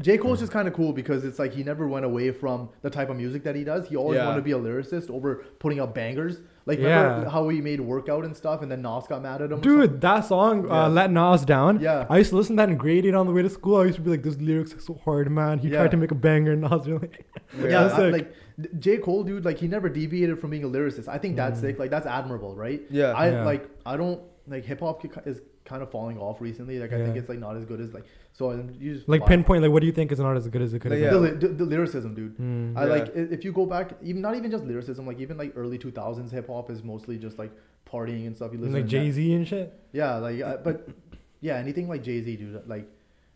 J Cole's just kind of cool because it's like he never went away from the type of music that he does. He always Yeah. wanted to be a lyricist over putting out bangers. Like remember Yeah. how he made workout and stuff, and then Nas got mad at him. Dude, that song uh, "Let Nas Down." Yeah. I used to listen to that in grade eight on the way to school. I used to be like, "This lyrics are so hard, man." He Yeah. tried to make a banger, and Nas really. *laughs* Yeah, Yeah, I- like J. Cole, dude, like he never deviated from being a lyricist. I think that's mm. sick. Like that's admirable, right? Yeah. I Yeah. like. I don't like hip hop is kind of falling off recently. Like I think Yeah. it's like not as good as like. So um, you just like buy- pinpoint, like, what do you think is not as good as it could have Like, been? the, the, the lyricism, dude. Mm. I Yeah. like i- if you go back, even not even just lyricism, like even like early two thousands hip hop is mostly just like partying and stuff. You listen to like to Jay Z and shit. Yeah, like uh, but yeah, anything like Jay Z, dude. Like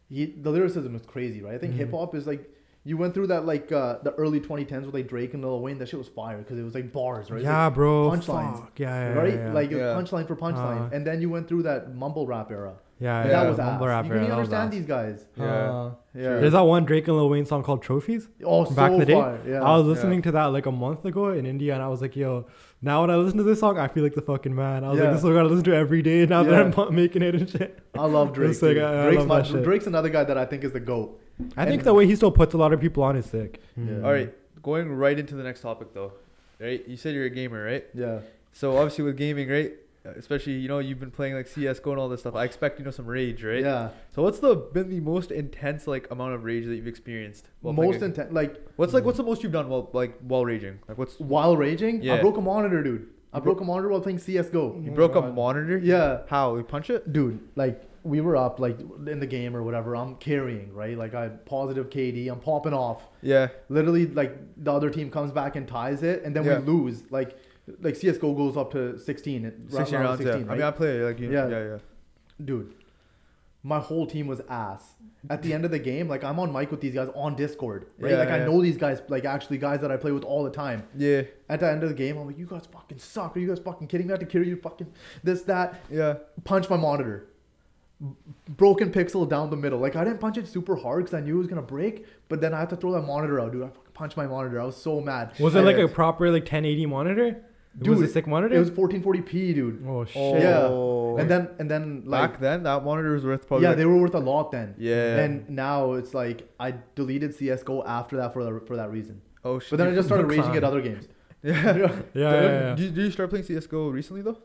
he, the lyricism is crazy, right? I think Mhm. hip hop is like. You went through that like uh, the early 2010s with like Drake and Lil Wayne. That shit was fire because it was like bars, right? Yeah, like, bro. punchlines, Fuck. Yeah, yeah, right? yeah, yeah. Like it was Yeah. punchline for punchline, Uh-huh. and then you went through that mumble rap era. yeah, yeah. that was mumble ass. rapper, you couldn't that understand ass. these guys. Yeah. Uh, Yeah. There's that one Drake and Lil Wayne song called Trophies. oh, so back in the day, fire. Yeah. I was listening to that like a month ago in India, and I was like, "Yo, now when I listen to this song, I feel like the fucking man." I was Yeah. like, "This is what I gotta listen to every day now Yeah. that I'm *laughs* making it and shit." I love Drake. Like, dude. I- I love my. Drake's another guy that I think is the goat. I think And- the way he still puts a lot of people on is sick. Yeah. All right. Going right into the next topic though. Right? You said you're a gamer, right? Yeah. So obviously with gaming, right? uh, Especially you know you've been playing like CS:GO and all this stuff. I expect you know some rage, right? Yeah. So what's the been the most intense like amount of rage that you've experienced? while playing Most a- intense. Like What's like what's the most you've done while like while raging? Like what's while raging, I Yeah. broke a monitor, dude. I broke a monitor while playing CS:GO. you Oh broke a monitor? Yeah. How? You punch it? dude like we were up like in the game or whatever i'm carrying right like i positive kd i'm popping off Yeah. literally like the other team comes back and ties it and then Yeah. we lose like like csgo goes up to 16 at 16 round rounds, 16 yeah. I mean, I play like you. Yeah, Yeah. yeah, yeah. dude my whole team was ass at the end of the game like i'm on mic with these guys on discord right Yeah, like i know these guys like actually guys that i play with all the time Yeah, at the end of the game i'm like you guys fucking suck are you guys fucking kidding me i have to carry you fucking this that yeah. punch my monitor. B- Broken pixel down the middle. Like I didn't punch it super hard because I knew it was gonna break. But then I had to throw that monitor out, dude. I fucking punched my monitor. I was so mad. Was it like Yeah. a proper like 1080 monitor? Dude, it was it a sick monitor? It was 1440p, dude. oh, oh. shit. Oh. Yeah. And then and then like Back then, that monitor was worth probably. yeah, like- they were worth a lot then. Yeah. And now it's like I deleted CS:GO after that for the, for that reason. oh shit. But then I just started *laughs* raging at other games. *laughs* yeah. Yeah, *laughs* yeah, yeah. Did, did you start playing CS:GO recently though?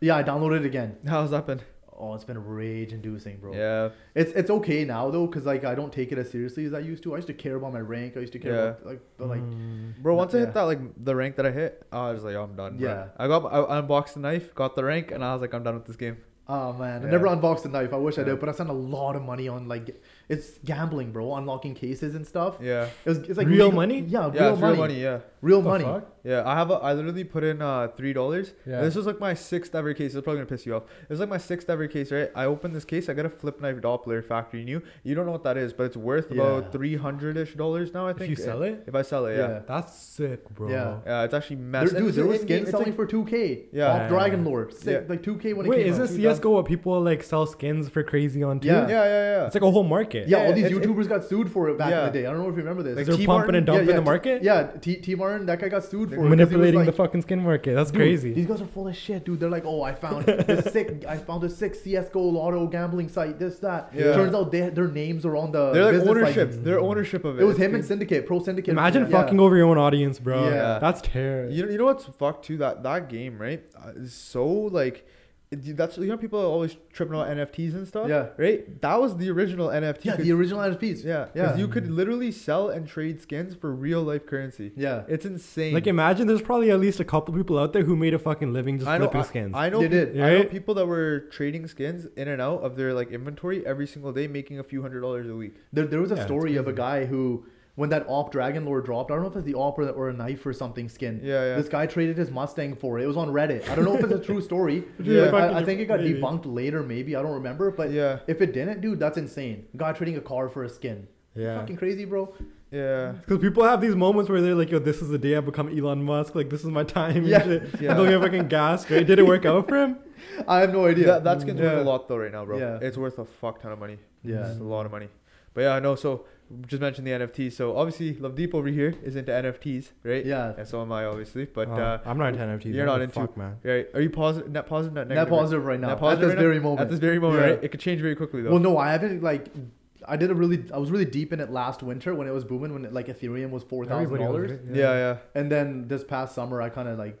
Yeah, I downloaded it again. How's that been? Oh, it's been rage inducing, bro. Yeah. It's it's okay now though, cause like I don't take it as seriously as I used to. I used to care about my rank. I used to care Yeah. about like but like Mm. Bro, once I hit that like the rank that I hit, I was like, oh, I'm done. bro. Yeah. I got I unboxed the knife, got the rank, and I was like, I'm done with this game. Oh man, I never unboxed a knife. I wish I did, but I spent a lot of money on like it's gambling, bro. Unlocking cases and stuff. Yeah. It was it's like Real legal- money? Yeah, real Yeah, it's money. real money. Yeah. Real The money. fuck? Yeah, I have a. I literally put in uh three dollars. Yeah. This was like my sixth ever case. It's probably gonna piss you off. It was like my sixth ever case, right? I opened this case. I got a flip knife Doppler factory new. You don't know what that is, but it's worth Yeah. about three hundred ish dollars now. I think. If you sell it? If I sell it, yeah. Yeah. That's sick, bro. Yeah. Yeah, it's actually There, messed. dude, there was skins selling like, for two k. Yeah. off Yeah. Dragon Lore, sick, Yeah. like two k when it came. Wait, is out. this CS:GO what people like sell skins for crazy on too? Yeah. Yeah, yeah, yeah. It's like a whole market. Yeah, Yeah, all these it's- it- YouTubers got sued for it back Yeah. in the day. I don't know if you remember this. Like, They're pumping and dumping the market. Yeah, T. T. Martin, that guy got sued for it. 'cause he was manipulating like- the fucking skin market. That's Dude, crazy. These guys are full of shit, dude. They're like, oh, I found *laughs* this sick. I found a sick CS:GO lotto gambling site. This that. Yeah. Turns out they, their names are on the. They're like ownership. license. Their ownership of it. It was him and. Syndicate, Pro Syndicate. Imagine Yeah. fucking over your own audience, bro. Yeah. That's terrible. You know, you know what's fucked too? That that game, right? Uh, is so like, it- that's you know people are always tripping on NFTs and stuff. Yeah. Right. That was the original NFT. Yeah, 'cause- the original NFTs. yeah. yeah, Because you could literally sell and trade skins for real life currency. yeah. It's insane. Like imagine there's probably at least a couple people out there who made a fucking living just I know, flipping I, skins. I know, They peop- did. I know people that were trading skins in and out of their like inventory every single day, making a few hundred dollars a week. There, there was a Yeah, story of a guy who, when that AWP Dragon Lore dropped, I don't know if it's the AWP or, or a knife or something skin. Yeah, yeah. This guy traded his Mustang for it. It was on Reddit. I don't know if it's a true *laughs* story. Yeah. Like, I, I think it got Maybe. debunked later, maybe. I don't remember. But Yeah. if it didn't, dude, that's insane. Guy trading a car for a skin. Yeah. Fucking crazy, bro. Yeah. *laughs* Because people have these moments where they're like, yo, this is the day I become Elon Musk. Like, this is my time. Yeah. And shit. Yeah. And they'll get fucking gassed, right? Did it work out for him? *laughs* I have no idea. That, that skin's Yeah. worth a lot though right now, bro. Yeah. It's worth a fuck ton of money. Yeah. It's a lot of money. But yeah, I know. So just mentioned the NFTs. So obviously, Love Deep over here is into NFTs, right? Yeah. And so am I, obviously. But Oh, uh, I'm not into NFTs. you're What not into- Fuck, man. right, are you positive? Net positive? Net Net negative? right? positive right now. Net positive At this right now? very moment. At this very moment, Yeah. right? It could change very quickly though. Well, no, I haven't like. I did a really. I was really deep in it last winter when it was booming. When like Ethereum was four thousand dollars. was, right? yeah, yeah, And then this past summer, I kind of like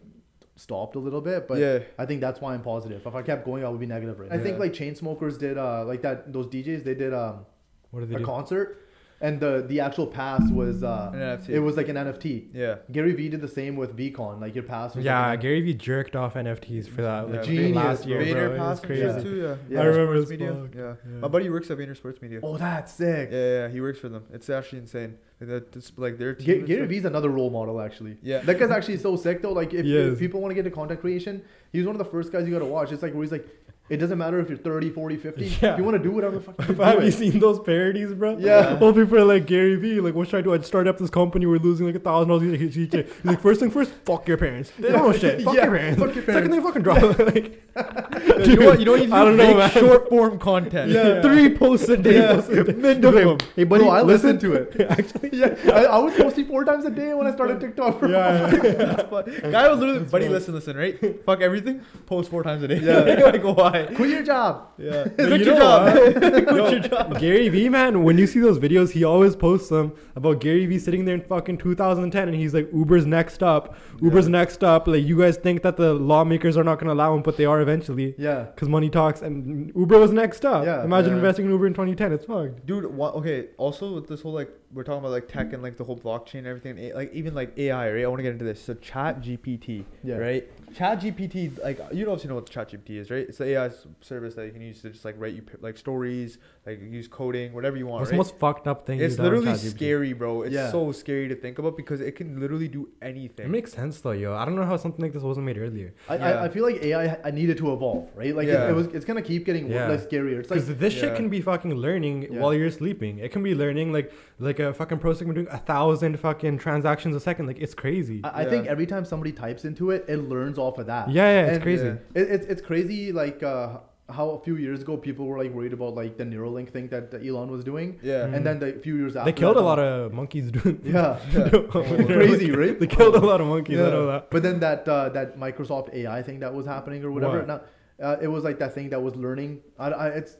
stopped a little bit, but yeah. I think that's why I'm positive. If I kept going, I would be negative right now. I think like Chainsmokers did, uh, like that. Those DJs they did um, What did they a do? concert, and the the actual pass was uh, An NFT. it was like an NFT. Yeah. Gary Vee did the same with VeeCon. Like your pass was Yeah, like Gary Vee jerked off NFTs for that. Like, Yeah, Genius, last year, Vader bro. Pass crazy. shit too. Yeah. Yeah. I remember Sports as media. Yeah. Yeah. My buddy works at Vayner Sports Media. Oh, that's sick. Yeah, yeah, he works for them. It's actually insane. Like, that- it's like their team. Ga- and Gary stuff. Vee's another role model, actually. Yeah. That guy's actually so sick, though. Like, if, if people want to get into content creation, he's one of the first guys you got to watch. It's like where he's like, it doesn't matter if you're 30, 40, 50. Yeah. If you want to do whatever the fuck *laughs* you do Have you seen those parodies, bro? Yeah. All people are like Gary Vee, like, what should I do? I just started up this company. We're losing like a thousand dollars each. each day." He's like, first thing first, fuck your parents. They don't know shit. Fuck Yeah, your parents. fuck your Second thing, fucking drop. *laughs* like, *laughs* you know what? You know what? You I don't know, Make man. short form content. yeah. three posts a day. Yeah. posts a day. Minimum. Hey, buddy, Bro, I listen listen to it. Actually, Yeah, I, I was posting four times a day when I started TikTok. bro. yeah. That's fun. Guy was literally, buddy, listen, listen, right? Fuck everything. Post four times a day. Yeah. like why? Quit your job. Yeah. *laughs* Quit you your job. *laughs* Quit Yo, your job. Gary Vee, man, when you see those videos, he always posts them about Gary Vee sitting there in fucking 2010 and he's like, Uber's next up. Uber's next up. Like, you guys think that the lawmakers are not going to allow him, but they are eventually. Yeah. Because money talks and Uber was next up. Yeah. Imagine Yeah. investing in Uber in 2010. It's fucked. Dude, what, okay. Also, with this whole like, we're talking about like tech and like the whole blockchain and everything, like even like AI, right? I want to get into this. So, Chat GPT, Yeah. right? Chat GPT, like you obviously know what ChatGPT is, right? It's the AI service that you can use to just like write you like stories, like use coding, whatever you want. What's right? the most fucked up thing It's you've done with literally scary, bro. It's Yeah. so scary to think about because it can literally do anything. It makes sense though, yo. I don't know how something like this wasn't made earlier. I, Yeah. I, I feel like AI I needed to evolve, right? Like Yeah. it, it was, it's gonna keep getting Yeah. less scarier. It's like Because this shit Yeah. can be fucking learning Yeah. while you're sleeping. It can be learning like like a fucking pro segment doing a thousand fucking transactions a second. Like it's crazy. I, I think every time somebody types into it, it learns off of that. yeah, yeah, it's And- crazy. Yeah. It, it's it's crazy like uh, how a few years ago people were like worried about like the Neuralink thing that Elon was doing, Yeah. And then the few years after They killed a lot of monkeys doing. yeah, *laughs* Oh, *laughs* *laughs* crazy, right? They killed a lot of monkeys. I Yeah. know that. But then that uh, that Microsoft AI thing that was happening or whatever, What? now, uh, it was like that thing that was learning. I, I, it's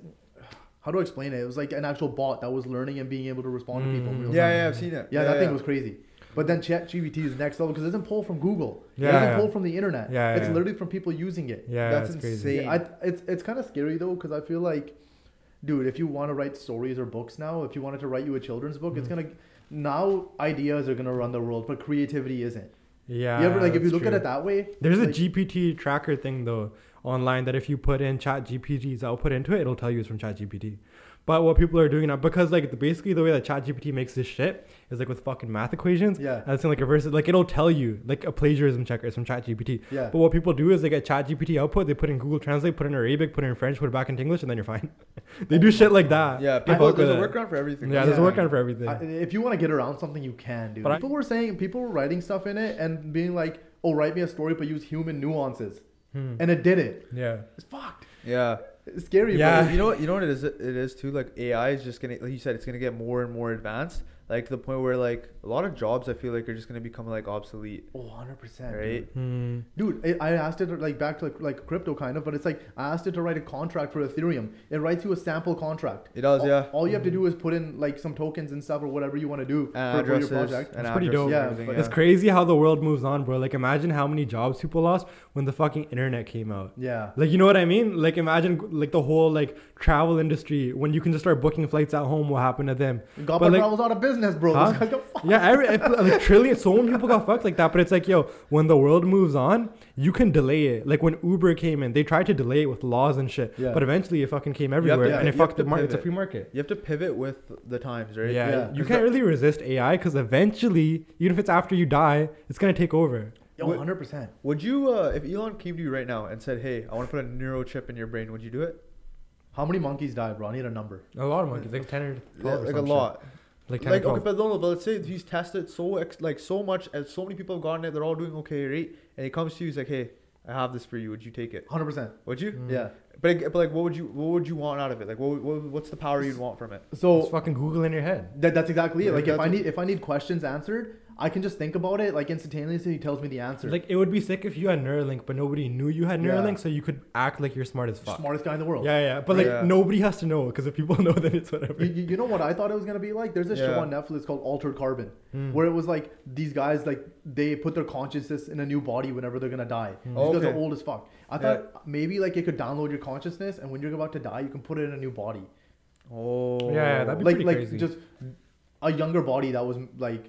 how do I explain it? It was like an actual bot that was learning and being able to respond to people. in Mm. real Yeah, time. yeah, I've seen it. Yeah, that thing was crazy. But then ChatGPT is next level because it doesn't pull from Google. it Yeah, doesn't yeah. pull from the internet. Yeah, it's yeah. literally from people using it. Yeah, That's that's insane. I, it's it's kind of scary though because I feel like, dude, if you want to write stories or books now, if you wanted to write you a children's book, it's Mhm. gonna now ideas are gonna run the world, but creativity isn't. Yeah. you ever like if you look at it that way? There's a GPT tracker thing though online that if you put in Chat GPT's output into it, it'll tell you it's from Chat GPT. But what people are doing now, because like basically the way that ChatGPT makes this shit is like with fucking math equations. Yeah. And it's in like a verse, like it'll tell you like a plagiarism checker is from ChatGPT. Yeah. But what people do is they get ChatGPT output, they put in Google Translate, put in Arabic, put it in French, put it back into English, and then you're fine. *laughs* they do shit like that. Yeah, people, fuck there's a it. workaround for everything. Yeah, there's a Yeah. workaround for everything. I, if you want to get around something, you can, dude. But I- people were saying, people were writing stuff in it and being like, "Oh, write me a story, but use human nuances," Hmm. and it did it. yeah. It's fucked. Yeah. It's scary. Yeah. but you know what? You know what it is? It is too. Like AI is just gonna, like you said, it's gonna get more and more advanced. Like to the point where like a lot of jobs, I feel like are just gonna become like obsolete. Oh, 100 percent. Right. Hmm. Dude, I I asked it like back to like, like crypto kind of, but it's like I asked it to write a contract for Ethereum. It writes you a sample contract. It does, all, yeah. All you have to do is put in like some tokens and stuff or whatever you want to do And for, for your project. and It's pretty dope. and Yeah, everything, but It's crazy how the world moves on, bro. Like imagine how many jobs people lost when the fucking internet came out. Yeah. Like you know what I mean? Like imagine like the whole like travel industry when you can just start booking flights at home. What happened to them? Got But, my like- travels out of business, bro. Huh? *laughs* Those guys got fucked. Yeah, every if, like trillion, so many people got fucked like that. But it's like, yo, when the world moves on, you can delay it. Like when Uber came in, they tried to delay it with laws and shit. Yeah. But eventually, it fucking came to- everywhere, yeah, and it fucked the market. It's a free market. You have to pivot with the times, right? Yeah, Yeah. you can't really resist AI because eventually, even if it's after you die, it's gonna take over. Yo, 100 percent. Would you, uh, if Elon came to you right now and said, "Hey, I want to put a neuro chip in your brain," would you do it? How many monkeys died, bro? I need a number. A lot of monkeys, like ten or Yeah, 12 or like a lot. Like Like okay, 12. but no, no, but let's say he's tested so ex- like so much, as so many people have gotten it, they're all doing okay, right? And he comes to you, he's like, "Hey, I have this for you. Would you take it? 100 percent. Would you?" Mm. Yeah. But, like- but like, what would you what would you want out of it? Like, what, what what's the power you'd want from it? So it's fucking Google in your head. That, that's exactly it. Yeah, Like if I need if I need questions answered, I can just think about it like instantaneously. He tells me the answer. Like it would be sick if you had Neuralink, but nobody knew you had Yeah. Neuralink, so you could act like you're smart as fuck. smartest guy in the world. Yeah, yeah, but like Yeah. nobody has to know because if people *laughs* know, then it's whatever. You, you you know what I thought it was gonna be like? There's a show on Netflix called Altered Carbon, Mm. where it was like these guys like they put their consciousness in a new body whenever they're gonna die. Mm. These guys are old as fuck. I Yeah. thought maybe like it could download your consciousness, and when you're about to die, you can put it in a new body, Oh, Yeah, yeah, that'd be like pretty like crazy. just a younger body that was like.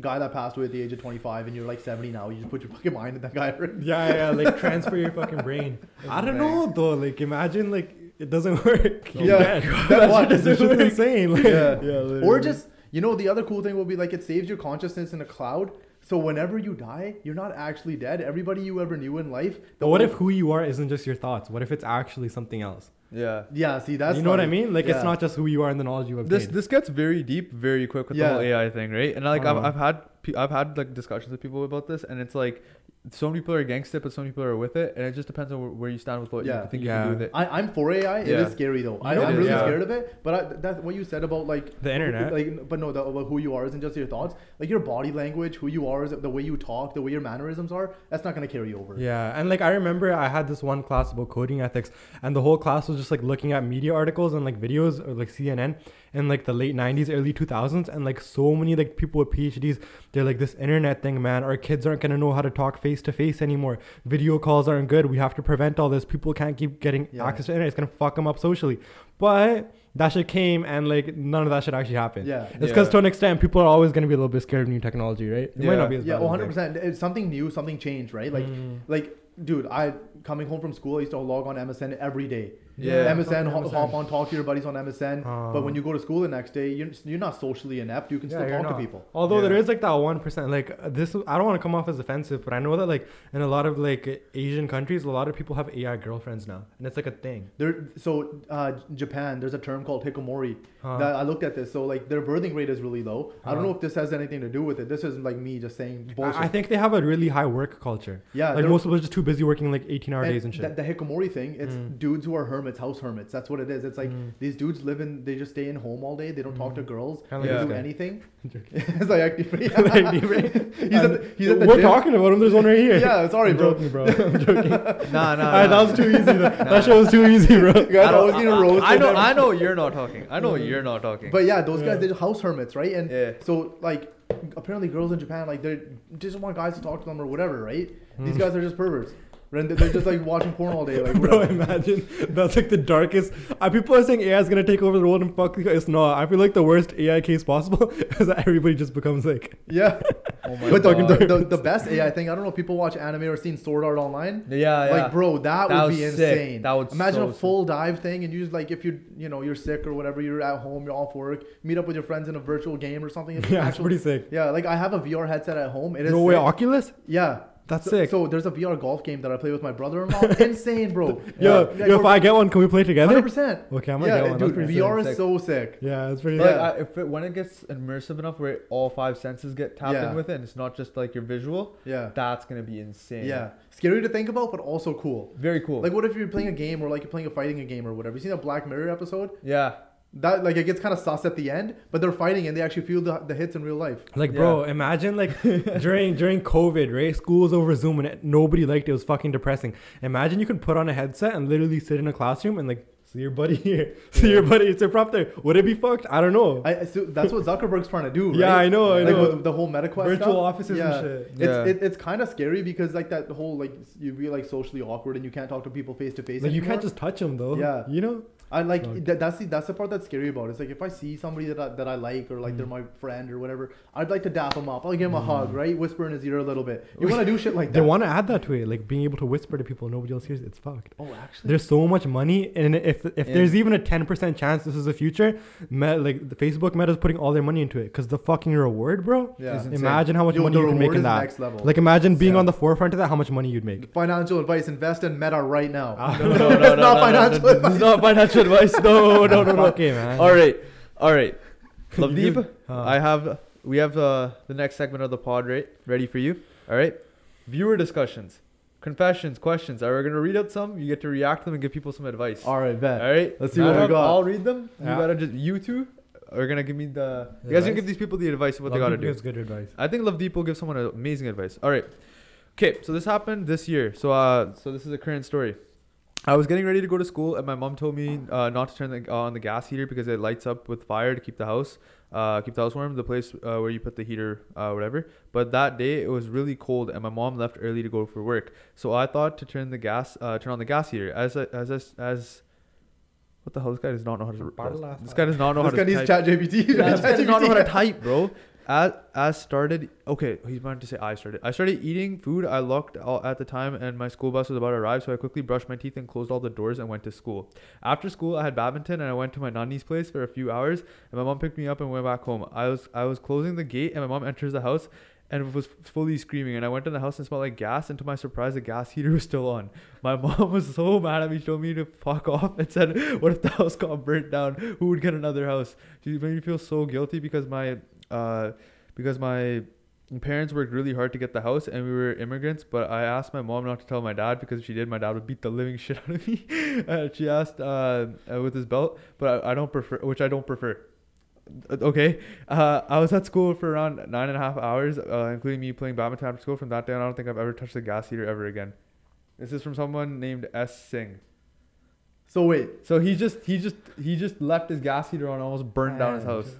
Guy that passed away at the age of 25 and you're like 70 now, you just put your fucking mind in that guy. *laughs* Yeah, yeah, like transfer your fucking brain. *laughs* I don't know though. Like imagine like it doesn't *laughs* work. You're Yeah, dead. that that what? Doesn't work. insane. Like, Yeah. literally. or just you know the other cool thing will be like it saves your consciousness in a cloud so whenever you die you're not actually dead everybody you ever knew in life But what if who you are isn't just your thoughts? What if it's actually something else? Yeah. yeah see that's you know what I mean? Like Yeah. it's not just who you are and the knowledge you obtained. This this gets very deep very quick with Yeah. the whole AI thing, right? And like I've, Uh-huh. I've had I've had like discussions with people about this, and it's like some people are against it, but so many people are with it, and it just depends on where, where you stand with what Yeah. you think you can do with it. I, I'm for AI. It Yeah. is scary though. I, It I'm really yeah. scared of it. But I, that what you said about like The internet. like, but no, the, about who you are isn't just your thoughts. Like your body language, who you are, is the way you talk, the way your mannerisms are. That's not gonna carry over. Yeah, and like I remember I had this one class about coding ethics, and the whole class was just like looking at media articles and like videos or like CNN in like the late '90s, early 2000s, and like so many like people with PhDs, they're like this internet thing, man. Our kids aren't gonna know how to talk face to face anymore. Video calls aren't good. We have to prevent all this. People can't keep getting Yeah. access to internet. It's gonna fuck them up socially. But that shit came, and like none of that should actually happen. Yeah. It's because Yeah. to an extent, people are always gonna be a little bit scared of new technology, right? It might not be as Yeah, 100. they- percent It's something new, something changed, right? Like, Mm. like, dude, I coming home from school, I used to log on MSN every day. Yeah. MSN, fucking hop, hop on, talk to your buddies on MSN. Uh, but when you go to school the next day, you're, you're not socially inept. You can Yeah, still you're talk to people. Although there Yeah. is like that one percent, like uh, this. I don't want to come off as offensive, but I know that like in a lot of like Asian countries, a lot of people have AI girlfriends now, and it's like a thing. There, so uh, Japan, there's a term called hikomori. Huh. That I looked at this. So like their birthing rate is really low. I don't know if this has anything to do with it. This isn't like me just saying bullshit. I, I think they have a really high work culture. yeah, like most people are just too busy working like eighteen hour days and shit. The, the hikomori thing, it's Mm. dudes who are hermits, house hermits. That's what it is. It's like Mm. these dudes live in, they just stay in home all day. They don't talk to Mm. girls. Kinda They like don't do guy. anything. *laughs* Joking. *laughs* it's like active. *laughs* Like, he's at the, he's at the We're gym. talking about him. There's one right here. Yeah, sorry, I'm bro. joking, bro. I'm joking. Nah, nah. Alright, nah. that was too easy. That, that shit was too easy, bro. You guys I always don't- need to I- roast I know. I know you're not talking. I know you're not talking. But yeah, those guys, they're house hermits, right? And Yeah. so like, apparently girls in Japan, like they just want guys to talk to them or whatever, right? These Mm. guys are just perverts. And they're just like watching porn all day. Like, *laughs* Bro, whatever. imagine that's like the darkest. Uh, people are saying AI is gonna take over the world and fuck. the- It's not. I feel like the worst AI case possible *laughs* is that everybody just becomes like. yeah. *laughs* Oh my But the, god. the, the, the best AI thing, I don't know if people watch anime or seen Sword Art Online. yeah, yeah. Like, bro, that, That would be sick. insane. That would imagine so a full dive thing, and you just like if you you know you're sick or whatever, you're at home, you're off work, meet up with your friends in a virtual game or something. It's Yeah, it's pretty sick. Yeah, like I have a VR headset at home. It is No way. Oculus. Yeah. That's so, sick. So there's a VR golf game that I play with my brother-in-law. *laughs* Insane, bro. Yo, yo, if I get one, can we play together? Hundred percent. Okay, I might Yeah, get one. Dude, pretty VR sick. is so sick. Yeah, it's pretty. But, Yeah. like, I, if it, when it gets immersive enough where all five senses get tapped Yeah. in with it, and it's not just like your visual, Yeah. that's gonna be insane. Yeah. Scary to think about, but also cool. Very cool. Like, what if you're playing a game or like you're playing a fighting a game or whatever? You seen that Black Mirror episode? yeah. That like it gets kind of sus at the end, but they're fighting and they actually feel the, the hits in real life. Like, bro, imagine like *laughs* during during COVID, right? School's over Zoom and it, nobody liked it. It was fucking depressing. Imagine you could put on a headset and literally sit in a classroom and like see your buddy *laughs* here, see your buddy. It's a prop there. Would it be fucked? I don't know. I, so that's what Zuckerberg's trying to do. Right? Yeah, I know, I like know. The whole MetaQuest Virtual stuff. offices and yeah. shit. It's Yeah. it, it's kind of scary because like that whole like you be like socially awkward and you can't talk to people face to face. Like you can't just touch them though. Yeah. You know. I like Fuck. that, that's the that's the part that's scary about it. It's like if I see somebody that I, that I like or like they're my friend or whatever, I'd like to dap him up. I'll give him a hug, right? Whisper in his ear a little bit. You want to do shit like They want to add that to it, like being able to whisper to people nobody else hears. It's fucked. oh, actually, There's so much money, and if if Yeah. there's even a ten percent chance this is the future, Meta, like the Facebook Meta's putting all their money into it because the fucking reward, bro. yeah. Imagine how much Yo, money you can make reward in is that. next level. Like imagine being Yeah. on the forefront of that, how much money you'd make. Financial advice: invest in Meta right now. Ah. No, no, no, no, It's not no, financial no, no, advice. This is not financial advice. No, no, no, no. Okay, man. All right, all right. *laughs* Lovedeep, Uh, I have we have uh, the next segment of the pod right ready for you. All right, viewer discussions, confessions, questions. Are we gonna read out some? You get to react to them and give people some advice. All right, bet. All right, Let's see what we got. I'll read them. You Yeah. gotta just you two are gonna give me the. You guys gonna give these people the advice of what they gotta do. gives good advice. I think Lovedeep will give someone amazing advice. All right. Okay, so this happened this year. So uh, so this is a current story. I was getting ready to go to school, and my mom told me uh, not to turn the, on the gas heater because it lights up with fire to keep the house, uh, keep the house warm. The place uh, where you put the heater, uh, whatever. But that day it was really cold, and my mom left early to go for work. So I thought to turn the gas, uh, turn on the gas heater. As a, as as as, what the hell? This guy does not know how to. This guy does not know This how to. needs type. chat GPT. Yeah, this guy does not know how to type, bro. As as started, okay, he's wanted to say I started. I started eating food. I looked all, at the time, and my school bus was about to arrive, so I quickly brushed my teeth and closed all the doors and went to school. After school, I had badminton, and I went to my nanny's place for a few hours. And my mom picked me up and went back home. I was I was closing the gate, and my mom enters the house. And was fully screaming, and I went in the house and smelled like gas. And to my surprise, the gas heater *laughs* was still on. My mom was so mad at me, she told me to fuck off, and said, "What if the house got burnt down? Who would get another house?" She made me feel so guilty because my uh because my parents worked really hard to get the house and we were immigrants but i asked my mom not to tell my dad because if she did my dad would beat the living *laughs* shit out of me. Uh, she asked uh, uh, with his belt but I, I don't prefer which i don't prefer. Uh, okay. Uh, i was at school for around nine and a half hours uh, including me playing badminton after school. From that day on i don't think i've ever touched a gas heater ever again. This is from someone named s. Singh. So wait, so he just he just he just left his gas heater on almost burned down his house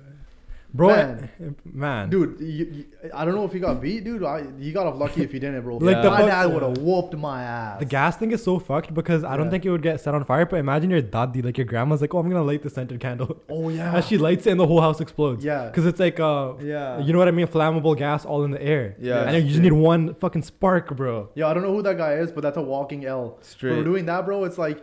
Bro, Man. man. dude, you, you, I don't know if he got beat, dude. I, you got off lucky if he didn't, bro. Like the my fuck- dad would have whooped my ass. The gas thing is so fucked because I don't think it would get set on fire. But imagine your daddy, like your grandma's like, oh, I'm gonna light the scented candle. Oh yeah. *laughs* As she lights it and the whole house explodes. Yeah. Because it's like, uh, yeah you know what I mean? Flammable gas all in the air. Yeah. And you just need one fucking spark, bro. Yeah, I don't know who that guy is, but that's a walking L. Straight. For doing that, bro, it's like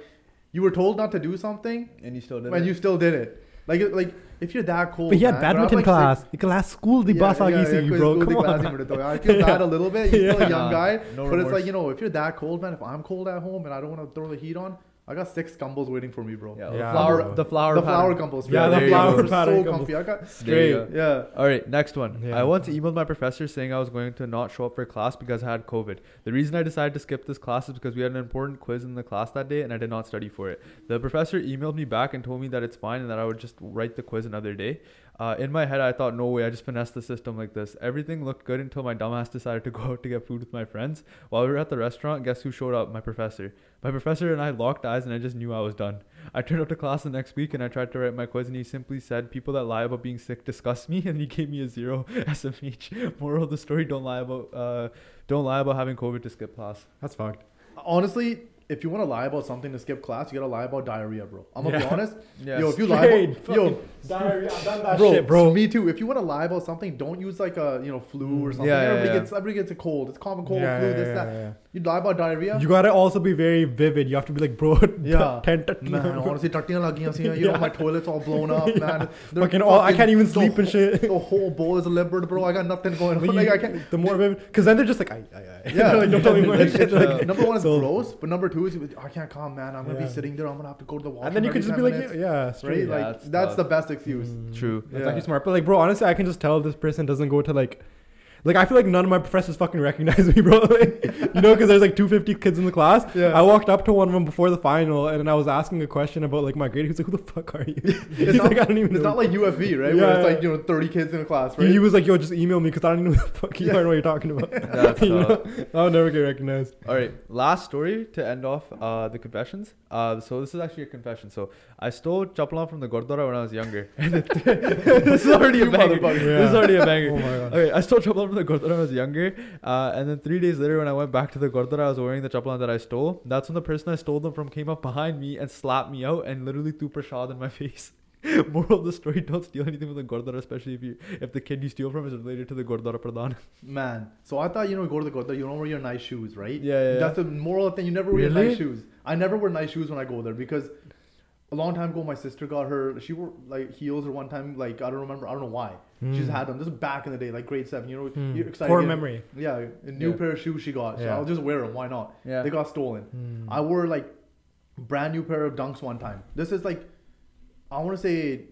you were told not to do something, and you still did and it. you still did it. Like, it- like if you're that cool. But he had man, when I was, badminton like, class. six- He could last school the Yeah, boss yeah, yeah, easy, bro. Come the on. he would've done. I feel bad a little bit. He's still a *laughs* young guy, no but it's like you know, if you're that cold, man. If I'm cold at home and I don't want to throw the heat on, I got six gumbos waiting for me, bro. Yeah, Yeah, the flower, the flower, the flower pattern. gumbos. Yeah, the flower go. They're pattern so gumbos. comfy. I got Straight. go. yeah. All right, next one. Yeah. I once emailed my professor saying I was going to not show up for class because I had COVID. The reason I decided to skip this class is because we had an important quiz in the class that day and I did not study for it. The professor emailed me back and told me that it's fine and that I would just write the quiz another day. Uh, in my head, I thought, no way, I just finessed the system like this. Everything looked good until my dumbass decided to go out to get food with my friends. While we were at the restaurant, guess who showed up? My professor. My professor and I locked eyes and I just knew I was done. I turned up to class the next week and I tried to write my quiz and he simply said, People that lie about being sick disgust me *laughs* and he gave me a zero *laughs* SMH. Moral of the story, don't lie about uh don't lie about having COVID to skip class. That's fucked. honestly, if you want to lie about something to skip class, you gotta lie about diarrhea, bro. I'm gonna be honest. Yeah. *laughs* Yo, if you *laughs* lie about yo, diarrhea, I've done that bro, shit, bro. Me too. If you want to lie about something, don't use like a you know flu or mm. something. Yeah, yeah, everybody yeah. gets everybody gets a cold. It's common cold, Yeah, flu, yeah, this yeah, that. Yeah. You die about diarrhea. You gotta also be very vivid. You have to be like, bro, *laughs* Yeah. ten tattiyan, Man, bro. honestly, tattiyan lagiyan si, you know, *laughs* my toilet's all blown up, *laughs* man. They're Fucking all- I can't even the sleep and shit. The whole bowl is a leopard, bro. I got nothing going on. Like, Like, I can't. the more vivid, because then they're just like, I, I, I. Yeah, like, don't tell me more like, shit. it's, Like, uh, number one is so- gross, but number two is I can't come, man. I'm gonna Yeah. be sitting there. I'm gonna have to go to the washroom. and then you could just be 10 like, minutes, yeah, right? Yeah, like that's that's the best excuse. True. That's Yeah. actually smart. But like, bro, honestly, I can just tell this person doesn't go to like. Like I feel like none of my professors fucking recognize me, *laughs* bro. Like, you know, because there's like 250 kids in the class. Yeah. I walked up to one of them before the final, and I was asking a question about like my grade. He was like, "Who the fuck are you?" *laughs* *laughs* He's not- like, "I don't even It's know." not like UFV, right? Yeah, Where it's like you know 30 kids in a class, He- right? He was like, "Yo, just email me because I don't even know the fuck you Yeah. are and what you're talking about." That's You know? I'll never get recognized. All right, last story to end off uh, the confessions. Uh, so this is actually a confession. So I stole chapalan from the gurdwara when I was younger. This is already a You banger. motherfucker. This is already a banger. Oh my god. Okay, I stole chapalan from the gurdwara when I was younger, uh, and then three days later, when I went back to the gurdwara, I was wearing the chapalan that I stole. That's when the person I stole them from came up behind me and slapped me out and literally threw prashad in my *laughs* face. *laughs* Moral of the story: Don't steal anything from the gurdwara, especially if you if the kid you steal from is related to the gurdwara pradhan. *laughs* Man, so I thought you know go to the Gurdwara, you don't wear your nice shoes, right? Yeah, yeah. That's the moral thing. You never wear Really? nice shoes. I never wear nice shoes when I go there because a long time ago my sister got her. She wore like heels or one time like I don't remember. I don't know why. She just Hmm. had them. This is back in the day, like grade seven. You know, Hmm. you're excited. Core memory. Yeah, a new Yeah. pair of shoes she got. So Yeah. I'll just wear them. Why not? Yeah. They got stolen. Hmm. I wore like brand new pair of dunks one time. This is like I want to say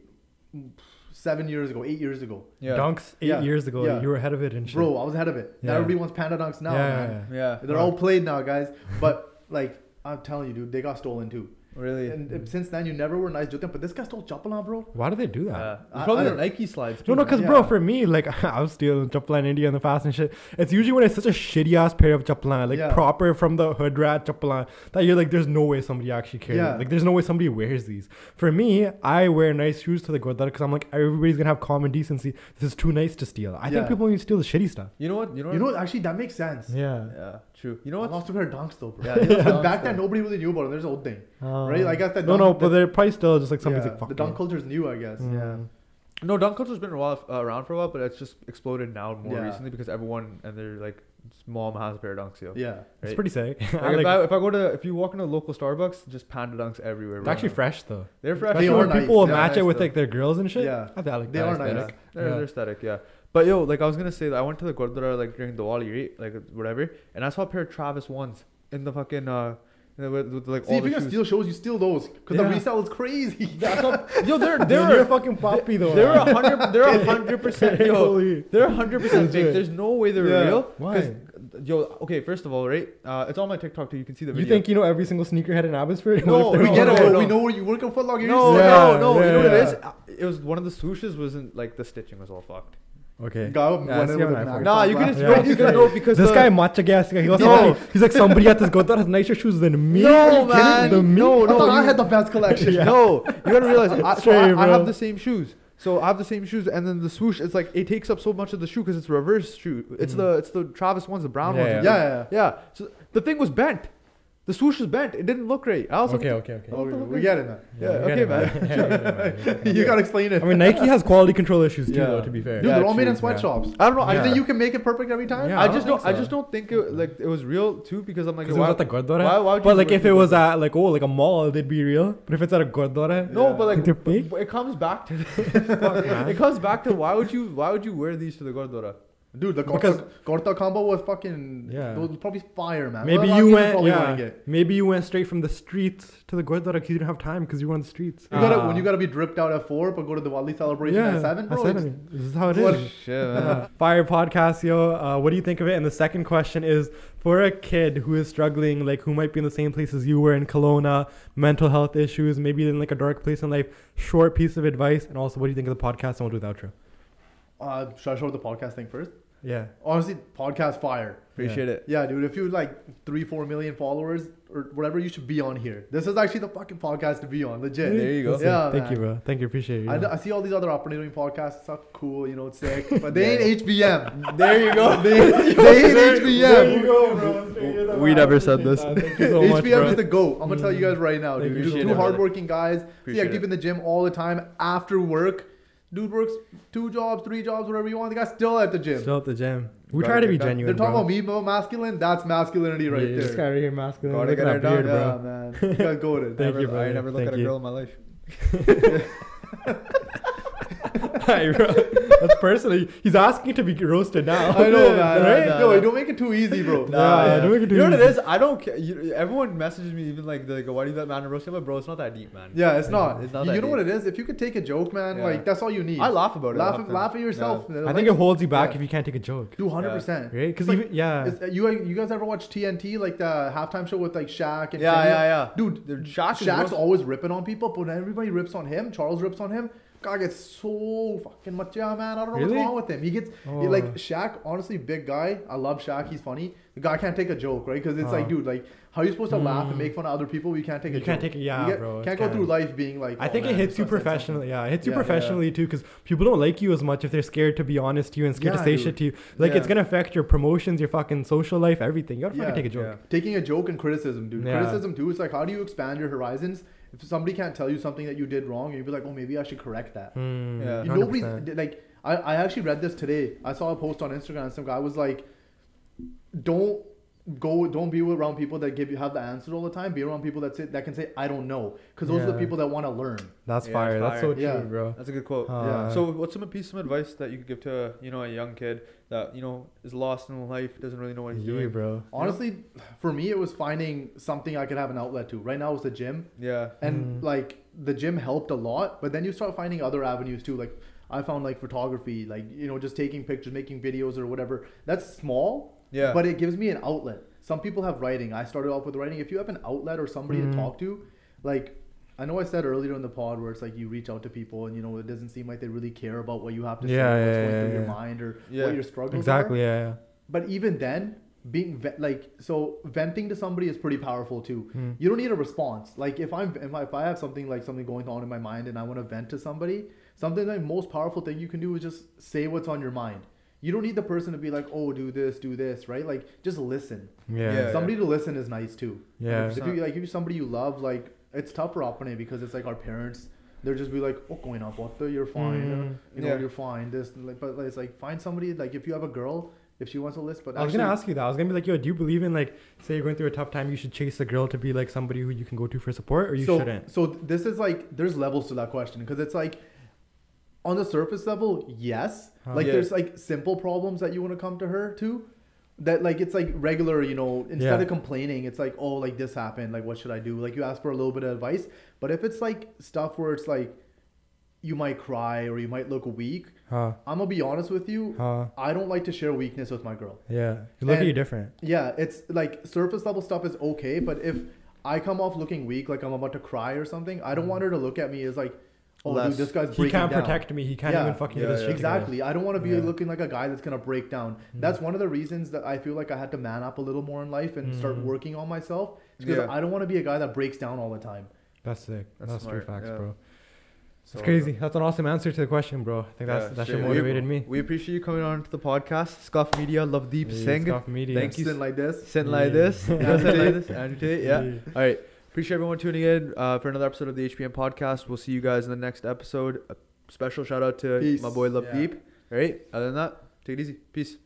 seven years ago, eight years ago. Yeah. Dunks eight Yeah. years ago. Yeah. You were ahead of it and shit. Bro, I was ahead of it. Now Yeah. everybody wants panda dunks now, Yeah, man. yeah, yeah. Yeah. They're all played now, guys. But like I'm telling you, dude, they got stolen too. Really. And uh, since then, you never were nice jutem. But this guy stole chapalan, bro. Why do they do that? Yeah. I- probably I the Nike slides. No, too, no, man. because Yeah. bro, for me, like *laughs* I was stealing chapalan in India in the fast and shit. It's usually when it's such a shitty ass pair of chapalan, like Yeah. proper from the hood rat chapalan, that you're like, there's no way somebody actually cares. Yeah. Like, there's no way somebody wears these. For me, I wear nice shoes to the Gurdwara because I'm like, everybody's gonna have common decency. This is too nice to steal. I think people to steal the shitty stuff. You know what? You know. You what? know, actually, that makes sense. Yeah. Yeah. True. You know I what? lost a pair of dunks though, bro. Yeah, you *laughs* back then nobody really knew about it. There's an old thing, Um, right? I guess that. no, dunk, no, the, but they're probably still just like somebody's yeah, like, fuck the dunk culture is new, I guess. Mm. Yeah. No, dunk culture's been a while, uh, around for a while, but it's just exploded now more Yeah. recently because everyone and their like mom has a pair of dunks. Yo. Yeah. It's pretty sick. *laughs* Like, I if, I, if I go to if you walk into a local Starbucks, just panda dunks everywhere. it's bro. actually fresh though. They're fresh. They are when nice. people will match nice it with though. like their girls and shit. Yeah. I, think I like they are nice. aesthetic. They're, Yeah. they're aesthetic, yeah. But yo, like I was gonna say that I went to the Gurdwara like during Diwali, right? Like whatever, and I saw a pair of Travis ones in the fucking uh, in the, with, with, like See, all if the you're gonna shoes. steal shows, you steal those because the resale is crazy. *laughs* Yo, they're they're you're a fucking poppy though. they're a hundred *laughs* they're a hundred percent yo. They're a hundred percent fake. There's no way they're Yeah. real. Why? 'Cause, Yo, okay. First of all, right? Uh, it's on my TikTok too. You can see the You think you know every single sneakerhead in Abbotsford? *laughs* No, What if we they're get it, no. We know where you work at Foot Locker. No, Yeah, no, no. you know what it yeah. is? Uh, It was one of the swooshes wasn't like the stitching was all fucked. Okay. Guy Yeah, went I with how a I knife. Nah, you can just Yeah. no, *laughs* because no, because This the, guy matcha gas. He was No. like, he's like somebody at this Godar has nicer shoes than me. No, Are you kidding? man. The me? No, I thought I you- had the best collection. *laughs* Yeah. No, you gotta realize I, so Straight, I, I have the same shoes. So I have the same shoes, and then the swoosh. It's like it takes up so much of the shoe because it's reverse shoe. It's Mm. the it's the Travis ones, the brown Yeah, ones. Yeah, yeah. yeah. So the thing was bent. The swoosh was bent. It didn't look great. I was Okay, like, okay, okay. Oh, we, we get it, man. Yeah, we okay, get it, man. Yeah, we man. We get it. you gotta explain it. I mean, Nike has quality control issues too, Yeah. though. To be fair. Dude, Yeah, they're all made in true, sweatshops. I don't know. I I think you can make it perfect every time. Yeah, I I just don't don't. I think just don't think it like it was real too because I'm like, Because it why, was at the Gurdwara. why, why would but like if it was at like oh like a mall, they'd be real. But if it's at a Gurdwara, No, but like They're it comes back to *laughs* *laughs* it comes back to why would you why would you wear these to the Gurdwara? Dude, the Because- Gorta, Gorta combo was fucking. Yeah. It was probably fire, man. Maybe you went, yeah. Maybe you went straight from the streets to the Gurdwara because you didn't have time because you were on the streets. You gotta Ah. when you gotta be dripped out at four, but go to the Wali celebration yeah, at seven, bro. At seven. This is how it What- is. Shit. Uh, Fire podcast, yo. Uh, what do you think of it? And the second question is for a kid who is struggling, like who might be in the same place as you were in Kelowna, mental health issues, maybe in like a dark place in life. Short piece of advice, and also what do you think of the podcast? And we'll do the outro. Uh, should I show the podcast thing first? Yeah. Honestly, podcast fire. Appreciate it. Yeah, dude. If you like three, four million followers or whatever, you should be on here. This is actually the fucking podcast to be on. Legit. There you go. That's Yeah, sick. Thank you, bro. Thank you. Appreciate you. I. I see all these other operating podcasts It's stuff. Cool, you know, it's sick, *laughs* but they ain't HBM. *laughs* There you go. *laughs* They, they ain't HBM. go, bro. We never said this. Thank you so HBM bro. is the goat. I'm gonna tell you mm-hmm. guys right now, dude. you. Two, Appreciate two it, brother. hardworking guys. See, I Appreciate keep in the gym all the time after work. Dude works two jobs, three jobs, whatever you want. The guy's still at the gym. Still at the gym. We Gotta try to get be that- genuine. They're talking bro. about me about masculine. That's masculinity right yeah, This guy right here, masculine. Gotta Look get at her that beard, done, Yeah, bro. man. You guys goated. *laughs* Thank Never- you, I brother. never look Thank at a you. girl in my life. *laughs* *laughs* *laughs* Hi, bro. That's personally. He's asking to be roasted now. I know, man. Right? Nah, Yo, nah. don't make it too easy, bro. Nah, yeah, don't make it too you know what it easy. is? I don't care. You, everyone messages me even like, they're like, why do you let man roast him? But bro, it's not that deep, man. Yeah, it's not. It's not you that know what it is? If you could take a joke, man, Yeah. like that's all you need. I laugh about it. laugh, often. laugh at yourself. I think it holds you back Yeah. if you can't take a joke. Do hundred percent. Right? Because It's even yeah. Is, you you guys ever watch TNT like the halftime show with like Shaq and Yeah, Kenny? yeah, yeah. Dude, Shaq Shaq's always ripping on people, but everybody rips on him, Charles rips on him. God gets so fucking much, yeah, man. I don't know Really? what's wrong with him. He gets he- Oh. like Shaq. Honestly, big guy. I love Shaq. He's funny. The guy can't take a joke, right? Because it's like, Uh. dude, like how are you supposed to laugh and Mm. make fun of other people? You can't take a You can't joke. take it- yeah, You get- bro, Can't go through life being like. I oh, think man, it hits you professionally. Yeah, it hits you Yeah, yeah. professionally too, because people don't like you as much if they're scared to be honest to you and scared Yeah, to say dude. shit to you. Like it's gonna affect your promotions, your fucking social life, everything. You gotta fucking Yeah. take a joke. taking a joke and criticism, dude. Yeah. Criticism too. It's like how do you expand your horizons? If somebody can't tell you something that you did wrong, you'd be like, oh, maybe I should correct that. Hmm, Yeah. You- Nobody's like. I, I actually read this today. I saw a post on Instagram. Some guy was like, "Don't go. Don't be around people that give you have the answers all the time. Be around people that say that can say I don't know, because those are the people that want to learn. That's Yeah, fire. That's fire. so true, Yeah. bro. That's a good quote. Uh, So- So, what's some piece of advice that you could give to you know a young kid that you know is lost in life, doesn't really know what he's yeah, doing? bro. Honestly, for me, it was finding something I could have an outlet to. Right now, it's the gym. Yeah, and Mm. like the gym helped a lot but then you start finding other avenues too like i found like photography like you know just taking pictures making videos or whatever that's small yeah. but it gives me an outlet some people have writing i started off with writing if you have an outlet or somebody Mm. to talk to like i know i said earlier in the pod where it's like you reach out to people and you know it doesn't seem like they really care about what you have to say Yeah, what's yeah, going yeah, through your mind or Yeah. what your struggles are Exactly. Yeah. yeah. but even then being ve- like so venting to somebody is pretty powerful too Hmm. you don't need a response like if i'm if I, if I have something like something going on in my mind and i want to vent to somebody something the most powerful thing you can do is just say what's on your mind you don't need the person to be like oh do this do this right like just listen Yeah. Yeah. somebody to listen is nice too Yeah. if you like if you're somebody you love like it's tough for opponent because it's like our parents they're just be like oh going up what the you're fine Mm. you know Yeah. you're fine this like but it's like find somebody like if you have a girl if she wants a list but I was gonna ask you that. I was gonna be like, yo, do you believe in like, say you're going through a tough time, you should chase a girl to be like somebody who you can go to for support, or you so, shouldn't? So this is like there's levels to that question because it's like on the surface level, yes. Huh. Like Yeah. there's like simple problems that you want to come to her to. That like it's like regular, you know, instead Yeah. of complaining, it's like, oh, like this happened, like what should I do? Like you ask for a little bit of advice. But if it's like stuff where it's like you might cry or you might look weak, Huh? I'm gonna be honest with you. Huh? I don't like to share weakness with my girl. Yeah. You look at you different. Yeah, it's like surface level stuff is okay, but if I come off looking weak, like I'm about to cry or something, I don't mm. want her to look at me as like, oh, Less. dude, this guy's He can't down. protect me. He can't Yeah. even fucking Yeah, get his yeah. shit together. Exactly. I don't want to be Yeah. looking like a guy that's gonna break down. Mm. That's one of the reasons that I feel like I had to man up a little more in life and start Mm. working on myself. Because Yeah. I don't want to be a guy that breaks down all the time. That's sick. That's That's, true facts, yeah. bro. So, It's crazy. That's an awesome answer to the question, bro. I think that's Yeah, that shit. should We- motivated me. We appreciate you coming on to the podcast. ScuffedMedia, Lovedeep Yeah, Singh. ScuffedMedia. Thank you. Sitting like this. Sent like Yeah. this. You know, sent like this. Yeah. Andrew Tate, yeah. All right. Appreciate everyone tuning in uh, for another episode of the HPM podcast. We'll see you guys in the next episode. A special shout out to Peace. my boy Love Yeah. Deep. All right. Other than that, take it easy. Peace.